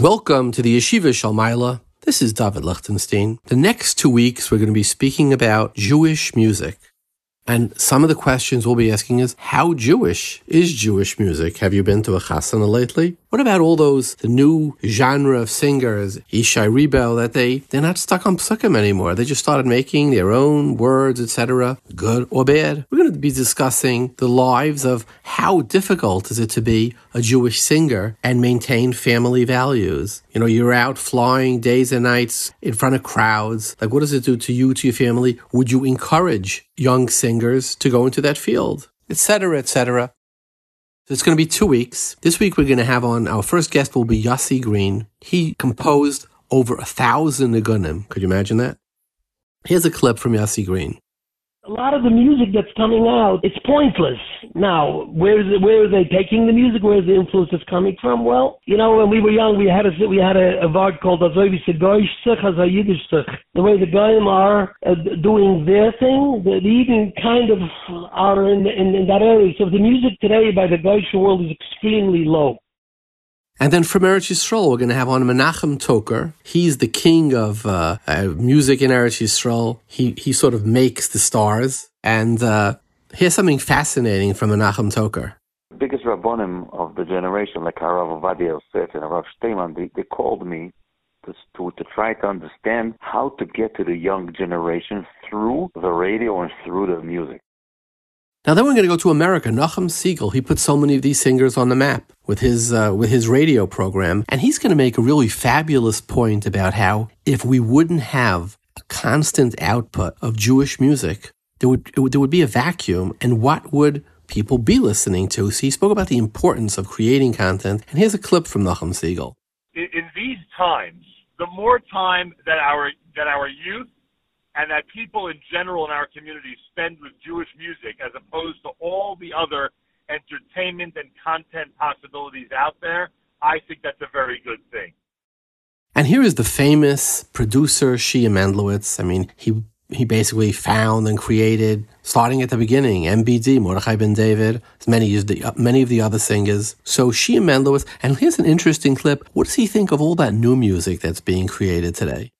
Welcome to the Yeshiva Shalmaila. This is David Lichtenstein. The next two weeks, we're going to be speaking about Jewish music. And some of the questions we'll be asking is, how Jewish is Jewish music? Have you been to a chasana lately? What about all those, the new genre of singers, Ishay Ribo, that they, they're not stuck on psukim anymore. They just started making their own words, etc., good or bad. We're going to be discussing the lives of how difficult is it to be a Jewish singer and maintain family values. You know, you're out flying days and nights in front of crowds. Like, what does it do to you, to your family? Would you encourage young singers to go into that field? Etc., etc. So it's going to be two weeks. This week we're going to have on our first guest will be Yossi Green. He composed over a thousand nigunim. Could you imagine that? Here's a clip from Yossi Green a lot of the music that's coming out, it's pointless. Now, where is it, where are they taking the music? Where's the influence that's coming from? Well, you know, when we were young, we had a we had a, a word called The way the Goyim are uh, doing their thing, the, the even kind of are in, in, in that area. So the music today by the Goyish world is extremely low. And then from Eretz Yisrael, we're going to have on Menachem Toker. He's the king of uh, uh, music in Eretz Yisrael. He he sort of makes the stars. And uh, here's something fascinating from Menachem Toker. Biggest rabbonim of the generation, like Harav Ovadia Yosef and Harav Steinman, they, they called me to, to, to try to understand how to get to the young generation through the radio and through the music. Now then we're going to go to America. Nachum Segal, he put so many of these singers on the map with his uh, with his radio program, and he's going to make a really fabulous point about how if we wouldn't have a constant output of Jewish music, there would, would there would be a vacuum, and what would people be listening to? So he spoke about the importance of creating content, and here's a clip from Nachum Segal. In, in these times, the more time that our that our youth and that people in general in our community spend with Jewish music as opposed to all the other entertainment and content possibilities out there, I think that's a very good thing. And here is the famous producer Shia Mendlowitz. I mean, he he basically found and created, starting at the beginning, MBD, Mordechai Ben David, many of the many of the other singers. So Shia Mendlowitz, and here's an interesting clip. What does he think of all that new music that's being created today?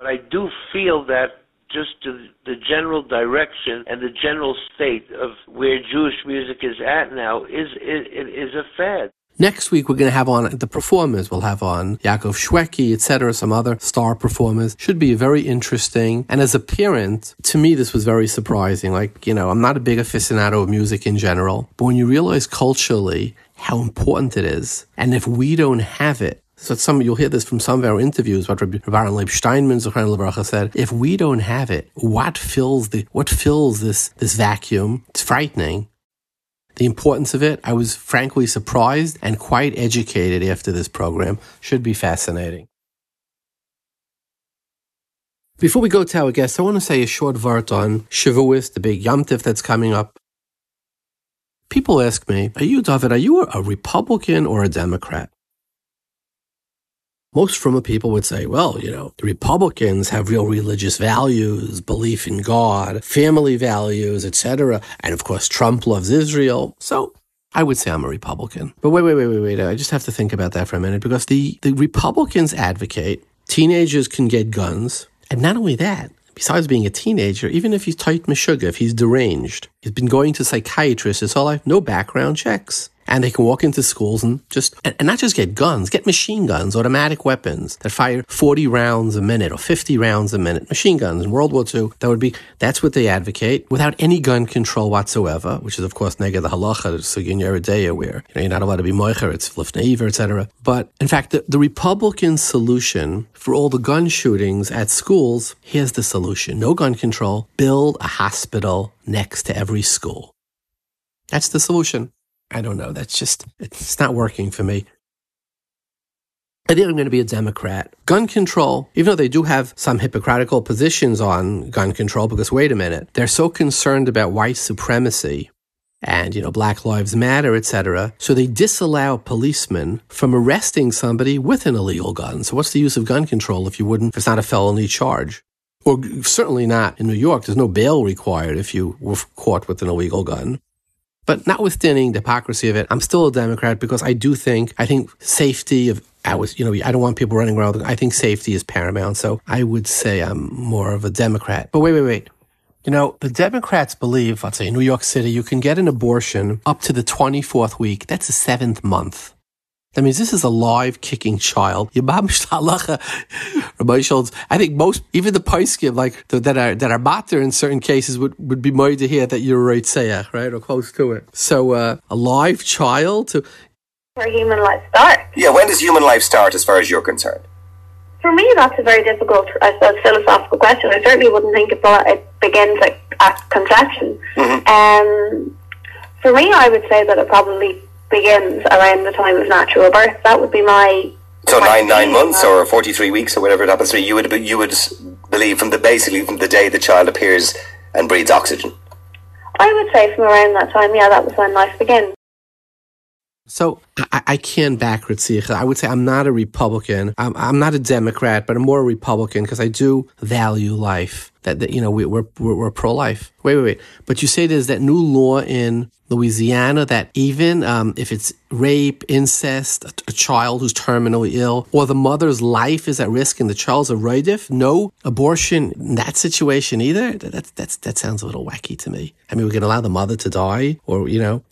But I do feel that just the general direction and the general state of where Jewish music is at now is is, is a fad. Next week, we're going to have on the performers. We'll have on Yaakov Shwekey, etc., some other star performers. Should be very interesting. And as a parent, to me, this was very surprising. Like, you know, I'm not a big aficionado of music in general, but when you realize culturally how important it is, and if we don't have it, so some you'll hear this from some of our interviews. What Rabbi Leib Steinman said: If we don't have it, what fills the what fills this this vacuum? It's frightening. The importance of it, I was frankly surprised and quite educated after this program. Should be fascinating. Before we go to our guests, I want to say a short word on Shavuos, the big Yom Tif that's coming up. People ask me, are you, David, are you a Republican or a Democrat? Most from people would say, well, you know, the Republicans have real religious values, belief in God, family values, etc. And of course, Trump loves Israel. So I would say I'm a Republican. But wait, wait, wait, wait, wait. I just have to think about that for a minute because the, the Republicans advocate teenagers can get guns. And not only that, besides being a teenager, even if he's tight meshuggah, if he's deranged, he's been going to psychiatrists his whole life, no background checks and they can walk into schools and just and, not just get guns, get machine guns, automatic weapons that fire 40 rounds a minute or 50 rounds a minute. Machine guns in World War II, that would be that's what they advocate without any gun control whatsoever, which is of course negative the halacha, sugin yeridea, where you know, you're not allowed to be moicher, it's lifneiver, etc. But in fact, the, the Republican solution for all the gun shootings at schools, here's the solution: no gun control, build a hospital next to every school. That's the solution. I don't know. That's just, it's not working for me. I think I'm going to be a Democrat. Gun control, even though they do have some hypocritical positions on gun control, because wait a minute, they're so concerned about white supremacy and, you know, Black Lives Matter, etc. So they disallow policemen from arresting somebody with an illegal gun. So what's the use of gun control if you wouldn't, if it's not a felony charge? Or certainly not in New York. There's no bail required if you were caught with an illegal gun. But notwithstanding the hypocrisy of it, I'm still a Democrat because I do think, I think safety of I was, you know, I don't want people running around. I think safety is paramount. So I would say I'm more of a Democrat. But wait, wait, wait. You know, the Democrats believe, let's say in New York City, you can get an abortion up to the 24th week. That's the seventh month. That means this is a live kicking child. I think most, even the Paiskim, like that are that are matter in certain cases, would, would be more to hear that you're right say right or close to it. So uh, a live child to where human life starts. Yeah, when does human life start, as far as you're concerned? For me, that's a very difficult, I suppose, philosophical question. I certainly wouldn't think it, it begins at, at conception. Mm-hmm. Um, for me, I would say that it probably begins around the time of natural birth. That would be my so nine nine months or forty three weeks or whatever it happens to be. You would you would believe from the basically from the day the child appears and breathes oxygen. I would say from around that time, yeah, that was when life begins. So I, I can back Ritzicha. I would say I'm not a Republican. I'm, I'm not a Democrat, but I'm more a Republican because I do value life. That, that you know we, we're we're, we're pro life. Wait, wait, wait. But you say there's that new law in Louisiana that even um, if it's rape, incest, a, a, child who's terminally ill, or the mother's life is at risk and the child's a roidif, no abortion in that situation either. That, that's, that sounds a little wacky to me. I mean, we can allow the mother to die, or, you know,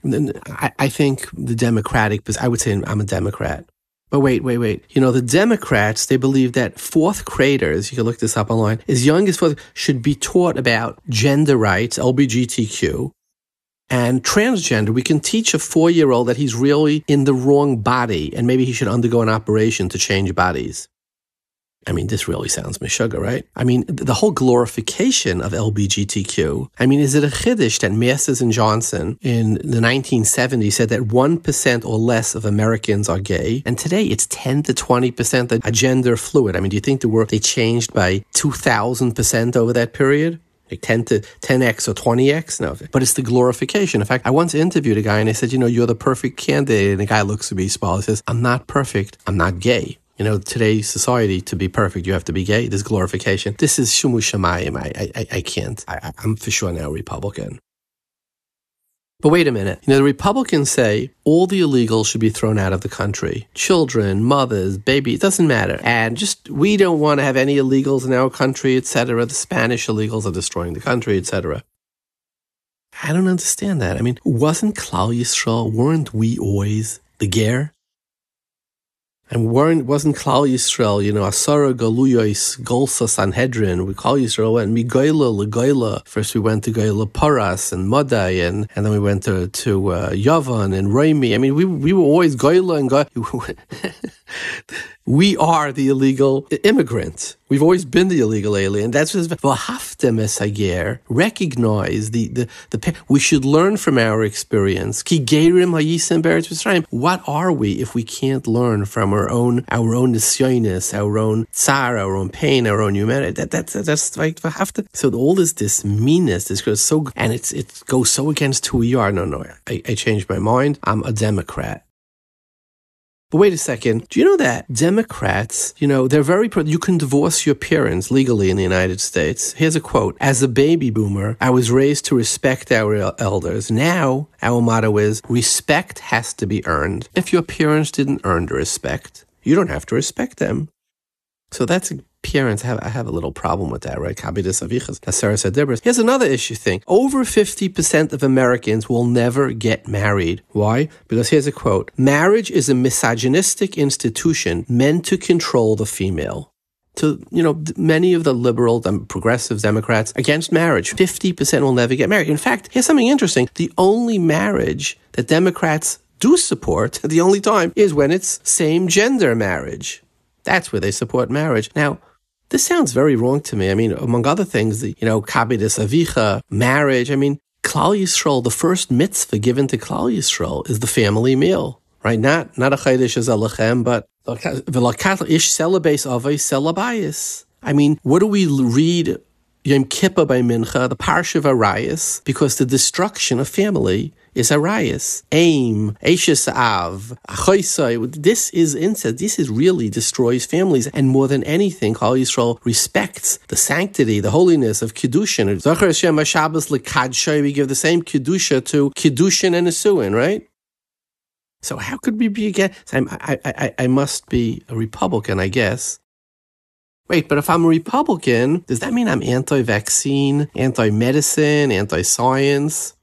I, I think the Democratic, I would say I'm a Democrat. But wait, wait, wait. You know, the Democrats, they believe that fourth graders, you can look this up online, as young as fourth, should be taught about gender rights, LBGTQ, and transgender, we can teach a four year old that he's really in the wrong body and maybe he should undergo an operation to change bodies. I mean, this really sounds meshuggah, right? I mean, the whole glorification of LBGTQ. I mean, is it a chiddush that Masters and Johnson in the 1970s said that 1% or less of Americans are gay? And today it's 10 to 20% that are gender fluid. I mean, do you think the world, they changed by 2,000% over that period? like 10 to 10x or 20x. No, but it's the glorification. In fact, I once interviewed a guy and I said, you know, you're the perfect candidate. And the guy looks at me, smiles, says, I'm not perfect. I'm not gay. You know, today's society, to be perfect, you have to be gay. This glorification. This is shumu shamayim. I, I, I can't. I, I'm for sure now Republican. But wait a minute. You know, the Republicans say all the illegals should be thrown out of the country. Children, mothers, babies, it doesn't matter. And just, we don't want to have any illegals in our country, etc. The Spanish illegals are destroying the country, etc. I don't understand that. I mean, wasn't Klal Yisrael, weren't we always the Ger? And weren't, wasn't Klal Yisrael, you know, Asara Galuyos, Golsa Sanhedrin, we call Yisrael went Migoila Legoila. First we went to Goila Paras and Madai, and, and then we went to, to uh, Yavan and Raimi. I mean, we, we were always Goila and Goila. we are the illegal immigrant. We've always been the illegal alien. That's what V'haftem recognize the, the, the, we should learn from our experience. What are we if we can't learn from our own, our own nisyonis, our own tsar, our own pain, our own humanity? That, that, that's, that's like V'haftem. So all this, this meanness, this goes so, and it's, it goes so against who we are. No, no, I, I changed my mind. I'm a Democrat. But wait a second. Do you know that Democrats, you know, they're very pro, you can divorce your parents legally in the United States. Here's a quote. As a baby boomer, I was raised to respect our elders. Now, our motto is respect has to be earned. If your parents didn't earn the respect, you don't have to respect them. So that's parents have I have a little problem with that, right? Avichas, Here's another issue thing. Over 50% of Americans will never get married. Why? Because here's a quote. Marriage is a misogynistic institution meant to control the female to, you know, many of the liberal, and progressive Democrats against marriage. 50% will never get married. In fact, here's something interesting. The only marriage that Democrats do support, the only time, is when it's same gender marriage. That's where they support marriage. Now, this sounds very wrong to me. I mean, among other things, you know, kabidis avicha, marriage. I mean, Klal Yisrael, the first mitzvah given to Klal Yisrael is the family meal, right? Not not a chaydish as alechem, but ish celebase avay celabayis. I mean, what do we read Yom Kippur by Mincha, the Parsha of Arias, because the destruction of family is Arias. Aim, Ashes Av, This is incest. This is really destroys families. And more than anything, Klal Yisrael respects the sanctity, the holiness of Kiddushin. Zachar Hashem Shabbos Lekadshay, we give the same Kiddusha to Kiddushin and Asuin, right? So how could we be against? I, I, I, I must be a Republican, I guess. Wait, but if I'm a Republican, does that mean I'm anti-vaccine, anti-medicine, anti-science?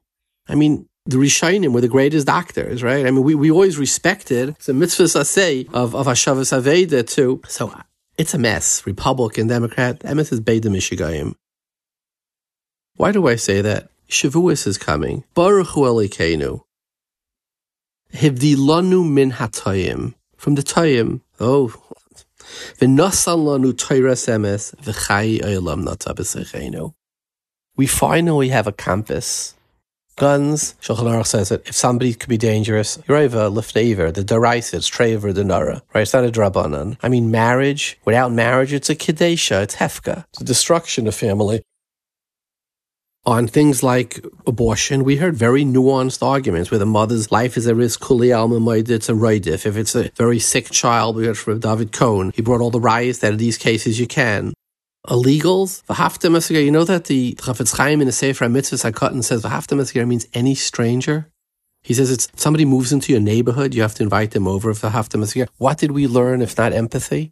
I mean, the Rishonim were the greatest doctors, right? I mean, we, we always respected the mitzvah say of, of Hashavas Aveda too. So uh, it's a mess. Republican, Democrat, MS is Beida Michigayim. Why do I say that? Shavuos is coming. Baruch Hu Elikenu. Hivdilanu min hatayim. From the Tayim. Oh. V'nasan lanu Torahs emes v'chai olam nata We finally have a compass. Guns, Shulchan says that if somebody could be dangerous, you're over the derisive, trever, the nara, right? It's not a drabanan. I mean, marriage, without marriage, it's a kedesha, it's hefka. It's a destruction of family on things like abortion, we heard very nuanced arguments where the mother's life is at risk, kuli alma it's a raidif. If it's a very sick child, we heard from David Cohen. He brought all the riots that in these cases you can. Illegals, v'hafta you know that the Chafetz Chaim in the Sefer HaMitzvahs HaKatan says v'hafta means any stranger? He says it's somebody moves into your neighborhood, you have to invite them over if the hafta What did we learn if not empathy?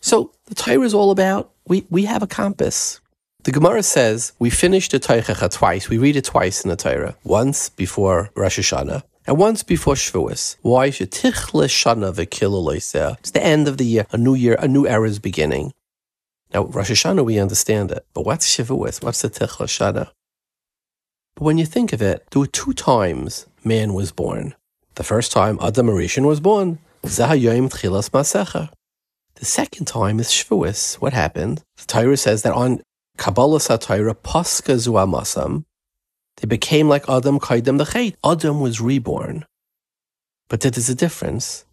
So the Torah is all about we, we have a compass. The Gemara says we finish the Teichecha twice. We read it twice in the Torah. Once before Rosh Hashanah and once before Shavuos. Why should Tichle Shana v'kilul It's the end of the year, a new year, a new era is beginning. Now, Rosh Hashanah, we understand it. But what's Shavuos? What's the Tichle Shana? But when you think of it, there were two times man was born. The first time Adam Arishan was born. The second time is Shavuos. What happened? The Torah says that on Kabbalah Satira Paska Zuamasam, they became like Adam Kaidem the Chait. Adam was reborn. But there is a difference.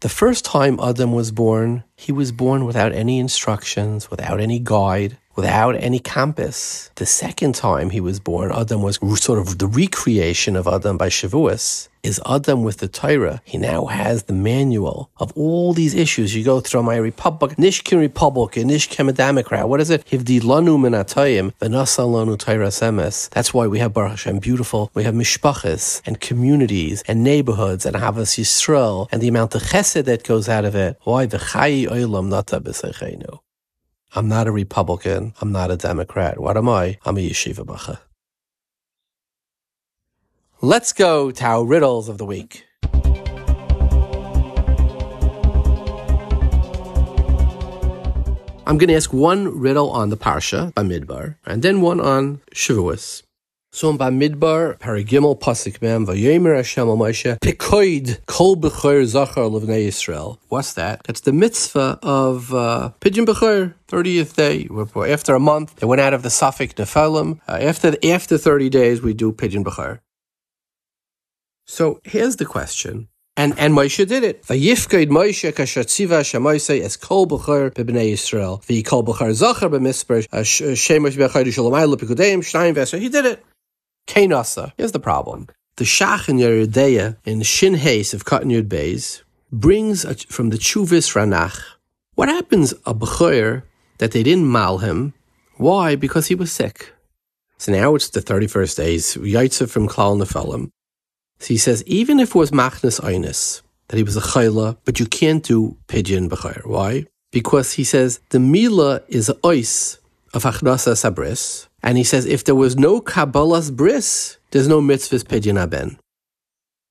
The first time Adam was born, he was born without any instructions, without any guide, without any compass. The second time he was born, Adam was sort of the recreation of Adam by Shavuos is Adam with the Torah. He now has the manual of all these issues. You go through my Republic, Nishkin Republic, and Nishkin Democrat. What is it? Hivdi lanu minatayim, v'nasa lanu Torah semes. That's why we have Baruch Hashem beautiful. We have mishpachas and communities and neighborhoods and Havas Yisrael and the amount of chesed that goes out of it. Why the chayi oilam nata b'seichenu. I'm not a Republican. I'm not a Democrat. What am I? I'm a yeshiva bacha. Let's go to our riddles of the week. I'm going to ask one riddle on the Parsha, Bamidbar, and then one on Shavuos. So in Bamidbar, Paragimel Pasik Mem, Vayomer Hashem al Moshe, Pekoid Kol Bechor Zachar Levnei Yisrael. What's that? That's the mitzvah of uh, Bechor, 30th day. After a month, they went out of the Safik Nephilim. Uh, after, after 30 days, we do Pidyon Bechor. So here's the question. And and Moshe did it. Vayifkaid Moshe kashatziva shamoisei es kol b'chor b'bnei Yisrael. V'yikol b'chor zacher b'misper shemosh b'chor shalomai l'pikudeim shnayim v'eser. He did it. Kainasa. Here's the problem. The Shach in Yeridea in Shin Hayes of Cotton Yud Bays brings a, from the Chuvis Ranach. What happens a b'chor that they didn't mal him? Why? Because he was sick. So now it's the 31st days. Yaitza from Klal Nephalim. So he says, even if it was machnas einis, that he was a chayla, but you can't do pidyon b'chayr. Why? Because he says the mila is a ois of achnasa sabris, and he says if there was no kabbalas bris, there's no mitzvahs pidyon aben.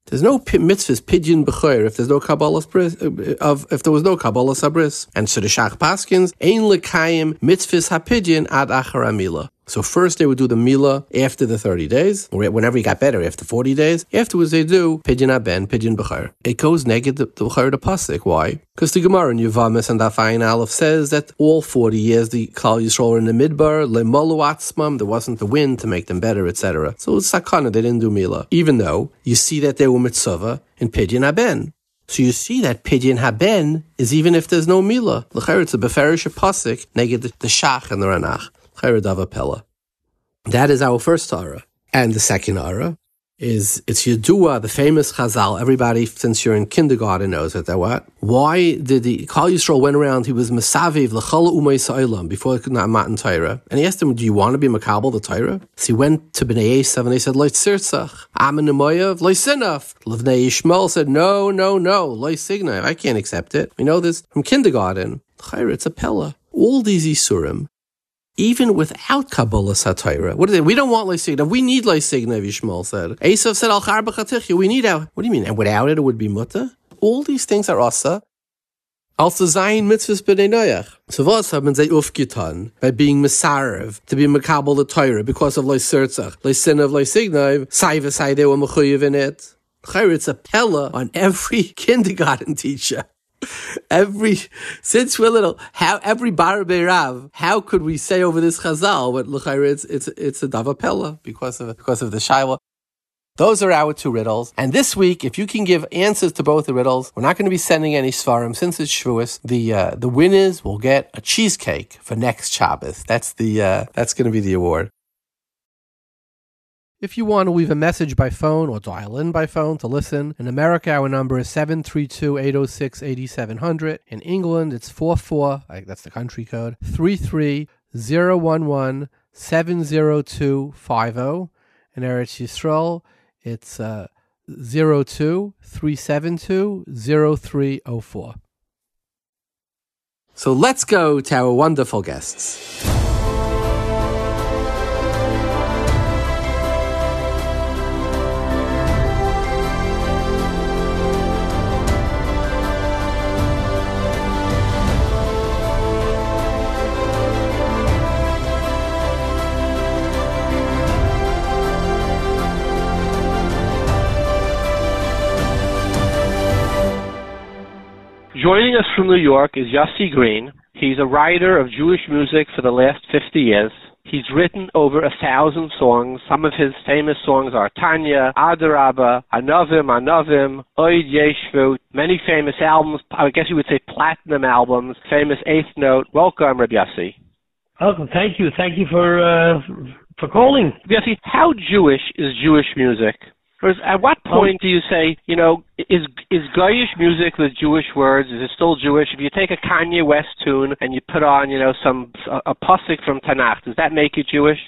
There's no mitzvahs pidyon b'chayr if there's no kabbalas bris, uh, of if there was no kabbalas sabris. And so the shach paskins ein lekayim mitzvahs hapidyon ad achar mila. So first they would do the Mila after the 30 days, or whenever he got better, after 40 days. Afterwards they do Pidyon Aben, Pidyon Bechar. It goes negative the the Pasik. Why? Because the Gemara in Yuvamis and Dafayin Aleph says that all 40 years the Klal Yisrael in the Midbar, Lemolu Atzmam, there wasn't the wind to make them better, etc. So it's Sakana, they didn't do Mila. Even though you see that they were Mitzvah in Pidyon Aben. So you see that Pidyon Haben is even if there's no Mila. L'cher, it's a Beferish Pasik, negative the Shach and the Ranach. That is our first Torah. And the second Ara is it's Yedua, the famous Chazal. Everybody, since you're in kindergarten, knows it. That what? Why did the Kal Yisrael went around? He was Masaviv l'chol umay sa'ilam before Matan Torah, and he asked him, "Do you want to be Makabel the Torah?" So he went to Bnei Esav and they said, "Loy tzirtzach, Amin Nemoyav, Loy sinaf." Levnei Yishmael said, "No, no, no, Loy signav. I can't accept it. We know this from kindergarten. Chayra, it's a pella. All these isurim even without Kabbalah Satira. What is it? We don't want Lysigna. We need Lysigna, Yishmael said. Esav said, Al Charbachatichya. We need out. What do you mean? And without it, it would be Mutta? All these things are Asa. Also Zayin mitzvahs b'nei noyach. So was haben sie aufgetan by being Mesarev, to be Makabal the Torah because of Lysertzach, Lysin of Lysignav, Saiva Saide wa Mechuyev in it. It's a pella on every kindergarten teacher every since we're little, how every bar Rav, how could we say over this chazal? But look, it's it's it's a davapella because of because of the shaila. Those are our two riddles. And this week, if you can give answers to both the riddles, we're not going to be sending any svarim since it's Shavuos. The uh, the winners will get a cheesecake for next Shabbos. That's the uh, that's going to be the award. If you want to leave a message by phone or dial in by phone to listen, in America our number is 732-806-8700. In England it's 44, like that's the country code, 33-011-70250. In Eretz Yisrael it's uh, 02-372-0304. So let's go to our wonderful guests. Joining us from New York is Yossi Green. He's a writer of Jewish music for the last 50 years. He's written over a thousand songs. Some of his famous songs are Tanya, Adarabba, Anavim, Anavim, Oid Yeshvut, many famous albums, I guess you would say platinum albums, famous Eighth Note. Welcome, Rabbi Yossi. Welcome. Thank you. Thank you for, uh, for calling. Yossi, how Jewish is Jewish music? At what point do you say, you know, is is Goyish music with Jewish words? Is it still Jewish? If you take a Kanye West tune and you put on, you know, some a, a pasuk from Tanakh, does that make it Jewish?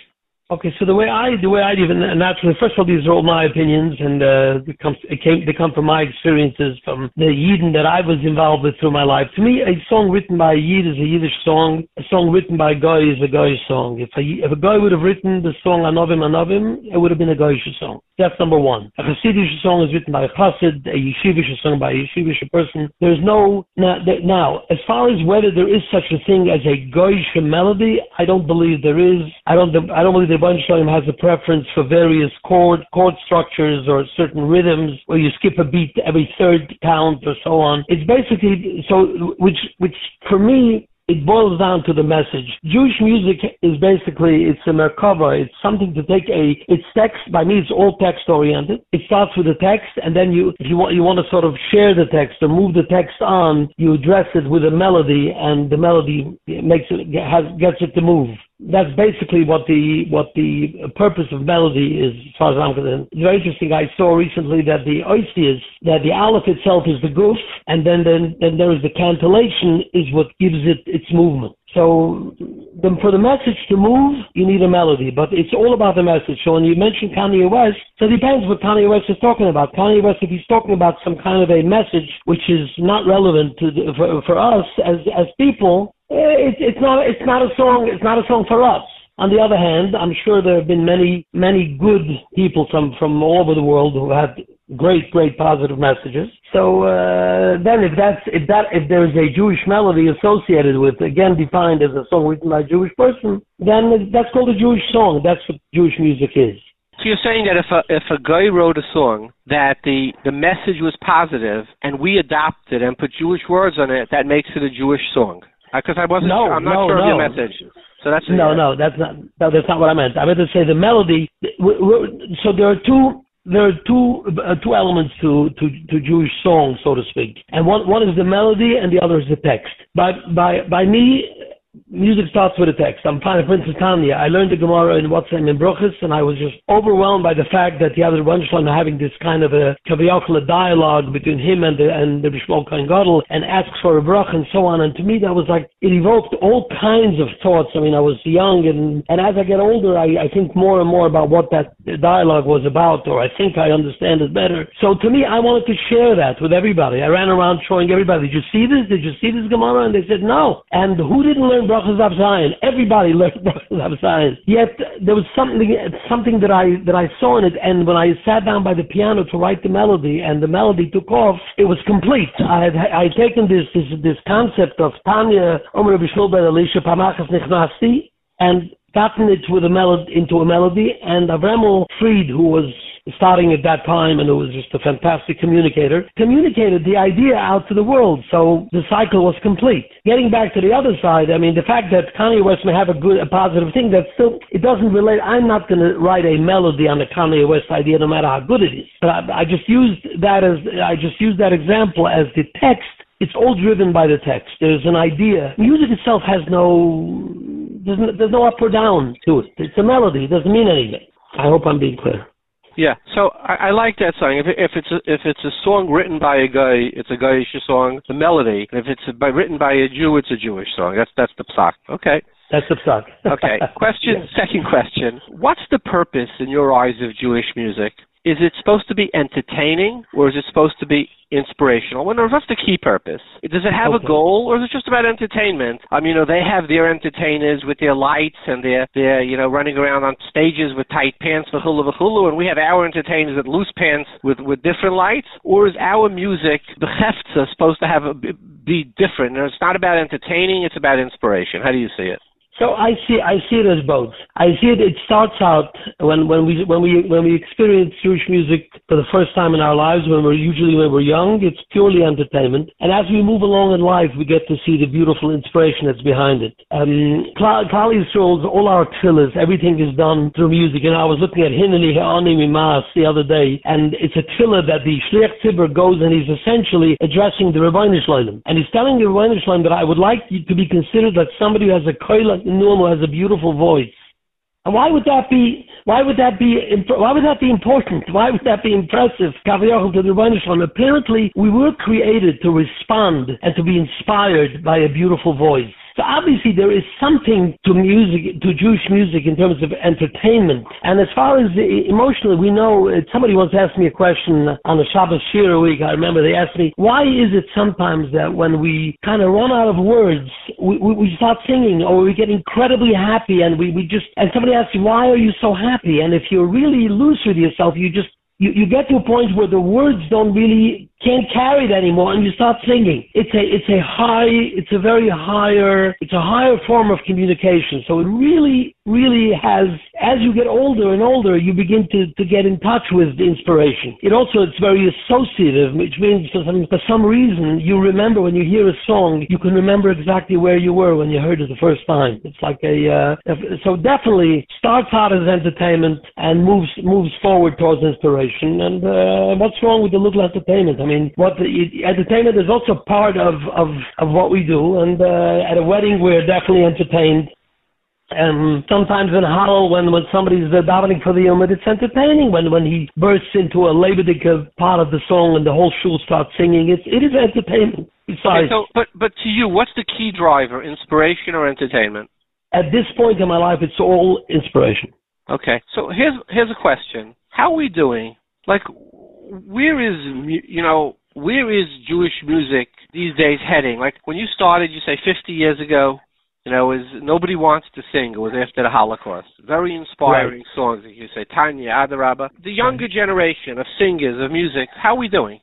Okay, so the way I the way I even naturally, first of all, these are all my opinions, and uh, it comes it came they come from my experiences from the Yidden that I was involved with through my life. To me, a song written by a Yid is a Yiddish song. A song written by a guy is a Goyish song. If a if a guy would have written the song Anovim Anovim, it would have been a Goyish song. That's number one. A Hasidic song is written by a Chassid, a Yeshivish song by a Yeshivish person. There's no now, now as far as whether there is such a thing as a Goyish melody, I don't believe there is. I don't I don't believe the Rabban Shalom has a preference for various chord chord structures or certain rhythms where you skip a beat every third count or so on. It's basically so which which for me it boils down to the message. Jewish music is basically it's a merkava. It's something to take a it's text by me. It's all text oriented. It starts with the text, and then you if you want you want to sort of share the text or move the text on, you address it with a melody, and the melody makes it has gets it to move that's basically what the what the purpose of melody is, as far as I'm concerned. It's very interesting. I saw recently that the oisias, that the aleph itself is the goof, and then then, then there is the cantillation is what gives it its movement. So the, for the message to move, you need a melody, but it's all about the message. So when you mention Kanye West, so it depends what Kanye West is talking about. Kanye West, if he's talking about some kind of a message which is not relevant to the, for, for us as as people, eh, it, it's not it's not a song it's not a song for us. On the other hand, I'm sure there have been many many good people from from all over the world who have great great positive messages. So uh, then, if that's if that if there is a Jewish melody associated with again defined as a song written by a Jewish person, then that's called a Jewish song. That's what Jewish music is. So you're saying that if a if a guy wrote a song that the the message was positive and we adopted and put Jewish words on it, that makes it a Jewish song. Because uh, I wasn't. No, sure, I'm not no, sure no. of your message. So that's no, no. That's not. No, that's not what I meant. I meant to say the melody. So there are two. There are two uh, two elements to, to to Jewish song, so to speak, and one one is the melody, and the other is the text. By by by me music starts with a text. I'm fine, instance, Tanya. I learned the Gemara in what's in Bruchas, and I was just overwhelmed by the fact that the other Rebbeinu having this kind of a kaviyachal dialogue between him and the and the Bishmol Kain Gadol, and asks for a brach and so on. And to me, that was like it evoked all kinds of thoughts. I mean, I was young, and and as I get older, I, I think more and more about what that dialogue was about, or I think I understand it better. So to me, I wanted to share that with everybody. I ran around showing everybody, did you see this? Did you see this Gemara? And they said no. And who didn't learn brachas of Zion? Everybody learned brachas of Zion. Yet there was something something that I that I saw in it, and when I sat down by the piano to write the melody, and the melody took off, it was complete. I had I had taken this this this concept of Tanya Omer Bishulber Elisha Pamachas Nechnasti and gotten it with a melody into a melody, and Avremel Fried, who was starting at that time and who was just a fantastic communicator, communicated the idea out to the world. So the cycle was complete. Getting back to the other side, I mean, the fact that Kanye West may have a good, a positive thing, that still, it doesn't relate. I'm not going to write a melody on the Kanye West idea, no matter how good it is. But I, I just used that as, I just used that example as the text it's all driven by the text. There's an idea. Music itself has no, there's no, there's no up or down to it. It's a melody. It doesn't mean anything. I hope I'm being clear. Yeah, so I, I like that song. If, if it's a, if it's a song written by a guy, it's a Goyish song. The melody. And if it's by, written by a Jew, it's a Jewish song. That's that's the psak. Okay. That's the psak. okay. Question. Yes. Second question. What's the purpose in your eyes of Jewish music? Is it supposed to be entertaining or is it supposed to be inspirational? Well, what's the key purpose? Does it have okay. a goal or is it just about entertainment? I mean, you know, they have their entertainers with their lights and their, their you know, running around on stages with tight pants for hula hula, and we have our entertainers with loose pants with, with different lights? Or is our music, the hefza, supposed to have a, be different? And it's not about entertaining, it's about inspiration. How do you see it? So I see I see it as both. I see it. It starts out when when we when we when we experience Jewish music for the first time in our lives. When we're usually when we're young, it's purely entertainment. And as we move along in life, we get to see the beautiful inspiration that's behind it. Um, Klal Yisrael's all our tefillahs, everything is done through music. And I was looking at Hineni He'ani Mimas the other day, and it's a tefillah that the Shliach Tzibur goes and he's essentially addressing the Shloim. And he's telling the Shloim that I would like to be considered that somebody who has a koilah Normal has a beautiful voice. And why would that be? Why would that be? Why would that be important? Why would that be impressive? to the Apparently, we were created to respond and to be inspired by a beautiful voice. So obviously there is something to music, to Jewish music in terms of entertainment. And as far as emotionally, we know, uh, somebody once asked me a question on the Shabbos Shira week. I remember they asked me, why is it sometimes that when we kind of run out of words, we, we, we start singing or we get incredibly happy and we, we just, and somebody asks you, why are you so happy? And if you're really loose with yourself, you just you, you get to a point where the words don't really can't carry it anymore and you start singing. It's a it's a high it's a very higher it's a higher form of communication. So it really really has as you get older and older you begin to, to get in touch with the inspiration. It also it's very associative, which means for some for some reason you remember when you hear a song, you can remember exactly where you were when you heard it the first time. It's like a uh, so definitely starts out as entertainment and moves moves forward towards inspiration. And uh, what's wrong with the little entertainment? I mean mean, what the, entertainment is also part of, of, of what we do. And uh, at a wedding, we're definitely entertained. And sometimes in Hallel, when, when somebody's uh, davening for the Yomid, it's entertaining. When when he bursts into a Lebedik part of the song and the whole shul starts singing, it's, it is entertainment. Besides, okay, so, but, but to you, what's the key driver, inspiration or entertainment? At this point in my life, it's all inspiration. Okay, so here's here's a question: How are we doing? Like, where is you know where is Jewish music these days heading? Like when you started, you say 50 years ago, you know, is nobody wants to sing. It was after the Holocaust. Very inspiring right. songs, like you say, Tanya, Adarabba. The younger generation of singers of music, how are we doing?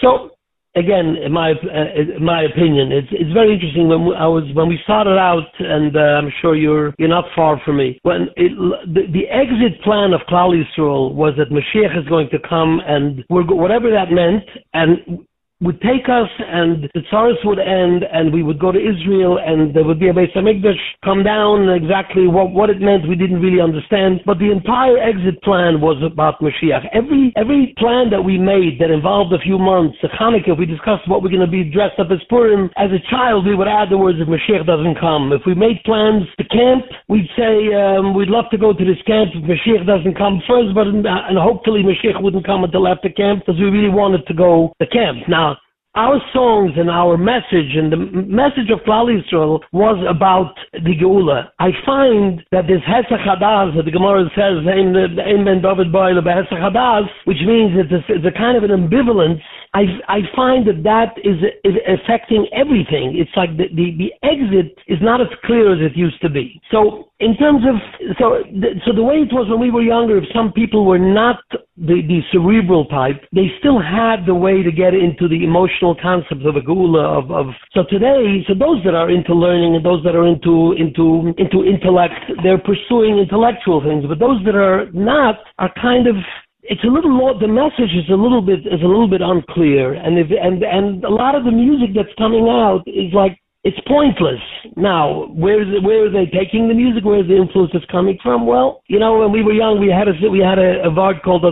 So again, in my uh, in my opinion, it's it's very interesting. When I was when we started out, and uh, I'm sure you're you're not far from me. When it, the, the exit plan of Klal Yisrael was that Mashiach is going to come, and we're whatever that meant, and would take us and the Tsaris would end and we would go to Israel and there would be a Beis HaMikdash come down exactly what, what it meant. We didn't really understand. But the entire exit plan was about Mashiach. Every every plan that we made that involved a few months a Hanukkah we discussed what we're going to be dressed up as Purim as a child we would add the words if Mashiach doesn't come. If we made plans to camp we'd say um, we'd love to go to this camp. If Mashiach doesn't come first but and hopefully Mashiach wouldn't come until after camp because we really wanted to go to camp. Now our songs and our message and the message of Klal Yisrael was about the Geula. I find that this Hesach Hadas, that the Gemara says, Ein Ben David Boyle Hesach Hadas, which means it's a, it's a kind of an ambivalence I, I find that that is, is affecting everything. It's like the, the, the exit is not as clear as it used to be. So in terms of so the, so the way it was when we were younger, if some people were not the, the cerebral type, they still had the way to get into the emotional concepts of a gula of, of so today, so those that are into learning and those that are into into into intellect, they're pursuing intellectual things, but those that are not are kind of it's a little more the message is a little bit is a little bit unclear. And if and and a lot of the music that's coming out is like it's pointless. Now where's where are they taking the music? Where's the influence that's coming from? Well you know when we were young we had a we had a, a word called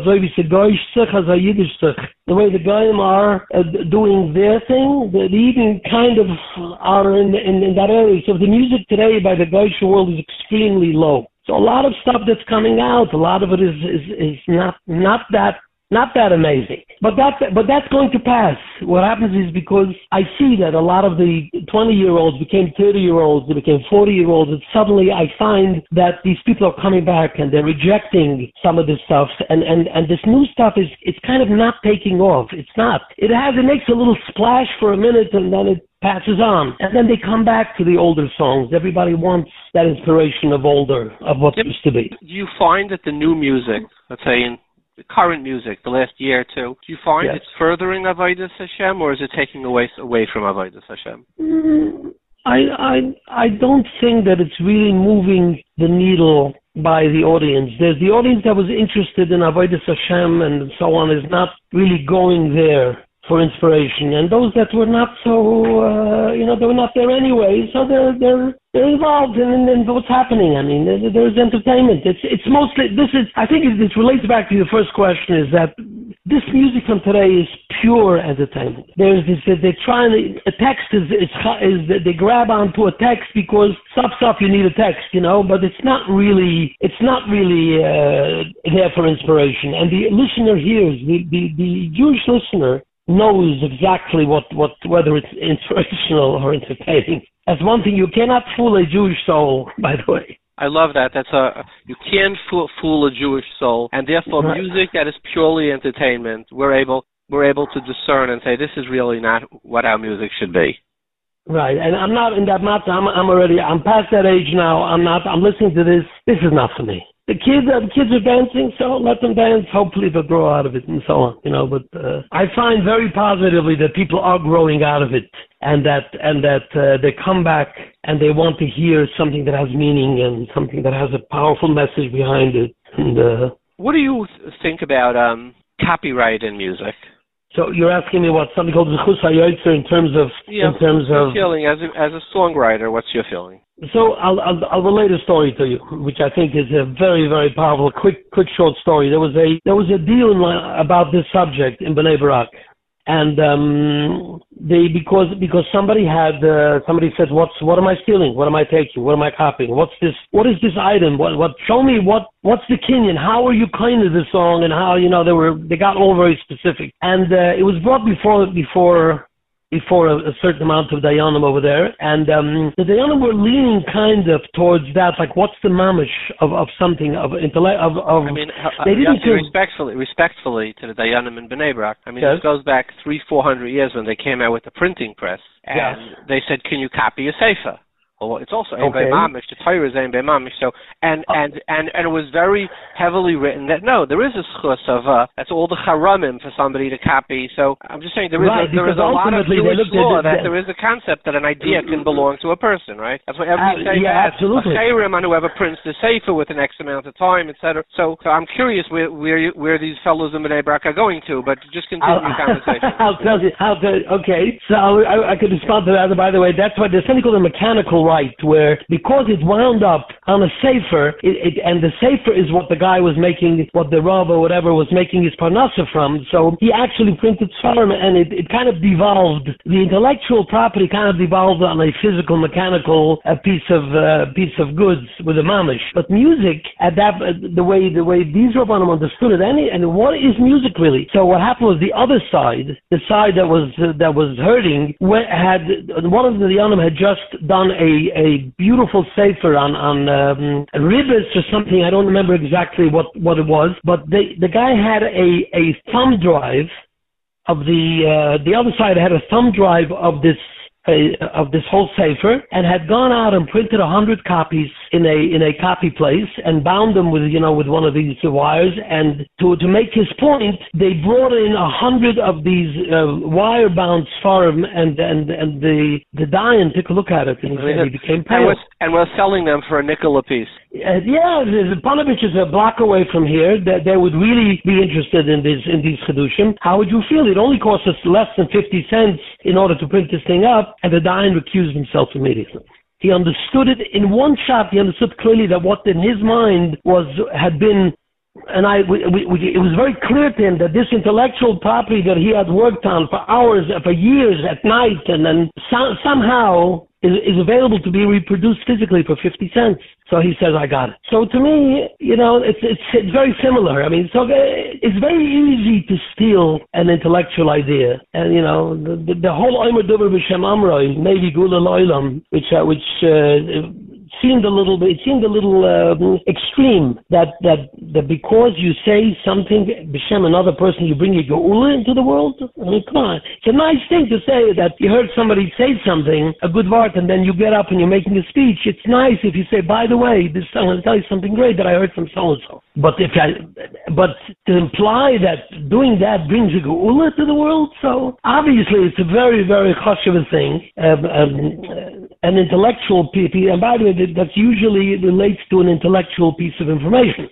the way the goyim are uh, doing their thing the even kind of are in, in in that area. So the music today by the goyish world is extremely low. So a lot of stuff that's coming out, a lot of it is is, is not not that not that amazing. But that but that's going to pass. What happens is because I see that a lot of the 20 year olds became 30 year olds, they became 40 year olds, and suddenly I find that these people are coming back and they're rejecting some of this stuff, and and and this new stuff is it's kind of not taking off. It's not. It has it makes a little splash for a minute, and then it passes on. And then they come back to the older songs. Everybody wants that inspiration of older, of what yep. used to be. You find that the new music, let's say in current music, the last year or two, do you find yes. it's furthering Avodas Hashem or is it taking away away from Avodas Hashem? Mm, I I I don't think that it's really moving the needle by the audience. There's the audience that was interested in Avodas Hashem and so on is not really going there for inspiration, and those that were not so, uh, you know, they were not there anyway, so they're they're they're involved in, in, what's happening. I mean, there's, there's entertainment. It's it's mostly this is. I think it, relates back to the first question is that this music from today is pure entertainment. There's this they're trying a text is is is they grab onto a text because stuff stuff you need a text, you know, but it's not really it's not really uh, there for inspiration. And the listener hears the the, the Jewish listener knows exactly what, what whether it's inspirational or entertaining. That's one thing you cannot fool a Jewish soul, by the way. I love that. That's a you can't fool, fool a Jewish soul, and therefore right. music that is purely entertainment, we're able we're able to discern and say this is really not what our music should be. Right, and I'm not in that matter. I'm I'm already I'm past that age now. I'm not. I'm listening to this. This is not for me the kids uh, the kids are dancing, so let them dance. Hopefully they'll grow out of it and so on. You know, but uh, I find very positively that people are growing out of it, and that and that uh, they come back and they want to hear something that has meaning and something that has a powerful message behind it. And uh, what do you think about um, copyright in music? So you're asking me what something called Zechus HaYotzer in terms of yeah, in terms of feeling as a, as a songwriter. What's your feeling? So I'll, I'll, I'll relate a story to you, which I think is a very very powerful, quick quick short story. There was a there was a deal in, about this subject in Bnei Brak, and um, they because because somebody had uh, somebody said what's what am I stealing? What am I taking? What am I copying? What's this? What is this item? What what? Show me what what's the Kenyan? How are you kind of this song? And how you know they were they got all very specific. And uh, it was brought before before before a, a, certain amount of Dayanim over there, and um, the Dayanim were leaning kind of towards that, like what's the mamish of, of something of intellect of, of. I mean, uh, they didn't feel, respectfully, respectfully to the Dayanim in Bnei Brak. I mean, yes. this goes back three, four hundred years when they came out with the printing press, and yes. they said, "Can you copy a sefer?" Well, it's also Ein Okay. Mamish. The Torah is Ein Mamish. So, and, Oh. and, and, and it was very heavily written that no, there is a schus of, uh, that's all the charamim for somebody to copy. So I'm just saying there is Right, a, there is a lot of Jewish at law that that- there is a concept that an idea can belong to a person, right? That's why every Uh, yeah, has absolutely. a chayrim on whoever prints the sefer with an X amount of time, etc. So, so I'm curious where, where, you, where these fellows in Bnei Brak are going to, but just continue I'll, your conversation. I'll tell you. I'll tell you. Okay, so I, I could respond to that. By the way, that's why there's something called a mechanical right, where because it wound up on a safer, it, it, and the safer is what the guy was making, what the Rav or whatever was making his parnasa from. So he actually printed Svarim, and it, it kind of devolved. The intellectual property kind of devolved on a physical, mechanical piece of uh, piece of goods with a mamish. But music, at that uh, the way the way these Rabbanim understood it, any and what is music really? So what happened was the other side, the side that was uh, that was hurting, had one of the Yonim had just done a a beautiful sefer on on um, ribbis or something. I don't remember exactly what what it was, but the the guy had a a thumb drive of the uh, the other side had a thumb drive of this of this whole sefer and had gone out and printed a hundred copies in a in a copy place and bound them with you know with one of these wires and to to make his point they brought in a hundred of these uh, wire bound sfarim and and and the the Dayan took a look at it and he, became and pale. we're, and we're selling them for a nickel a piece. Uh, yeah, the- Panovich is a block away from here. That they would really be interested in this in these chedushim. How would you feel? It only costs us less than fifty cents in order to print this thing up, and the Dayan recused himself immediately. He understood it in one shot. He understood clearly that what in his mind was had been. And I, we, we, we- it was very clear to him that this intellectual property that he had worked on for hours, for years, at night, and then so, somehow is, is available to be reproduced physically for 50 cents. So he says, I got it. So to me, you know, it's, it's, it's very similar. I mean, so uh, it's very easy to steal an intellectual idea. And, you know, the, the, the whole Omer Dover B'Shem Amroi, maybe Gula Loilam, which, uh, which, uh, seemed a little it seemed a little um, extreme that, that that because you say something b'shem another person, you bring your geula into the world. I mean, come on, it's a nice thing to say that you heard somebody say something, a good word, and then you get up and you're making a speech. It's nice if you say, by the way, this I'm going to tell you something great that I heard from so and so. But if I, but to imply that doing that brings a geula to the world, so obviously it's a very very chashuv thing, um, um, an intellectual piece. And by the way, that that usually relates to an intellectual piece of information,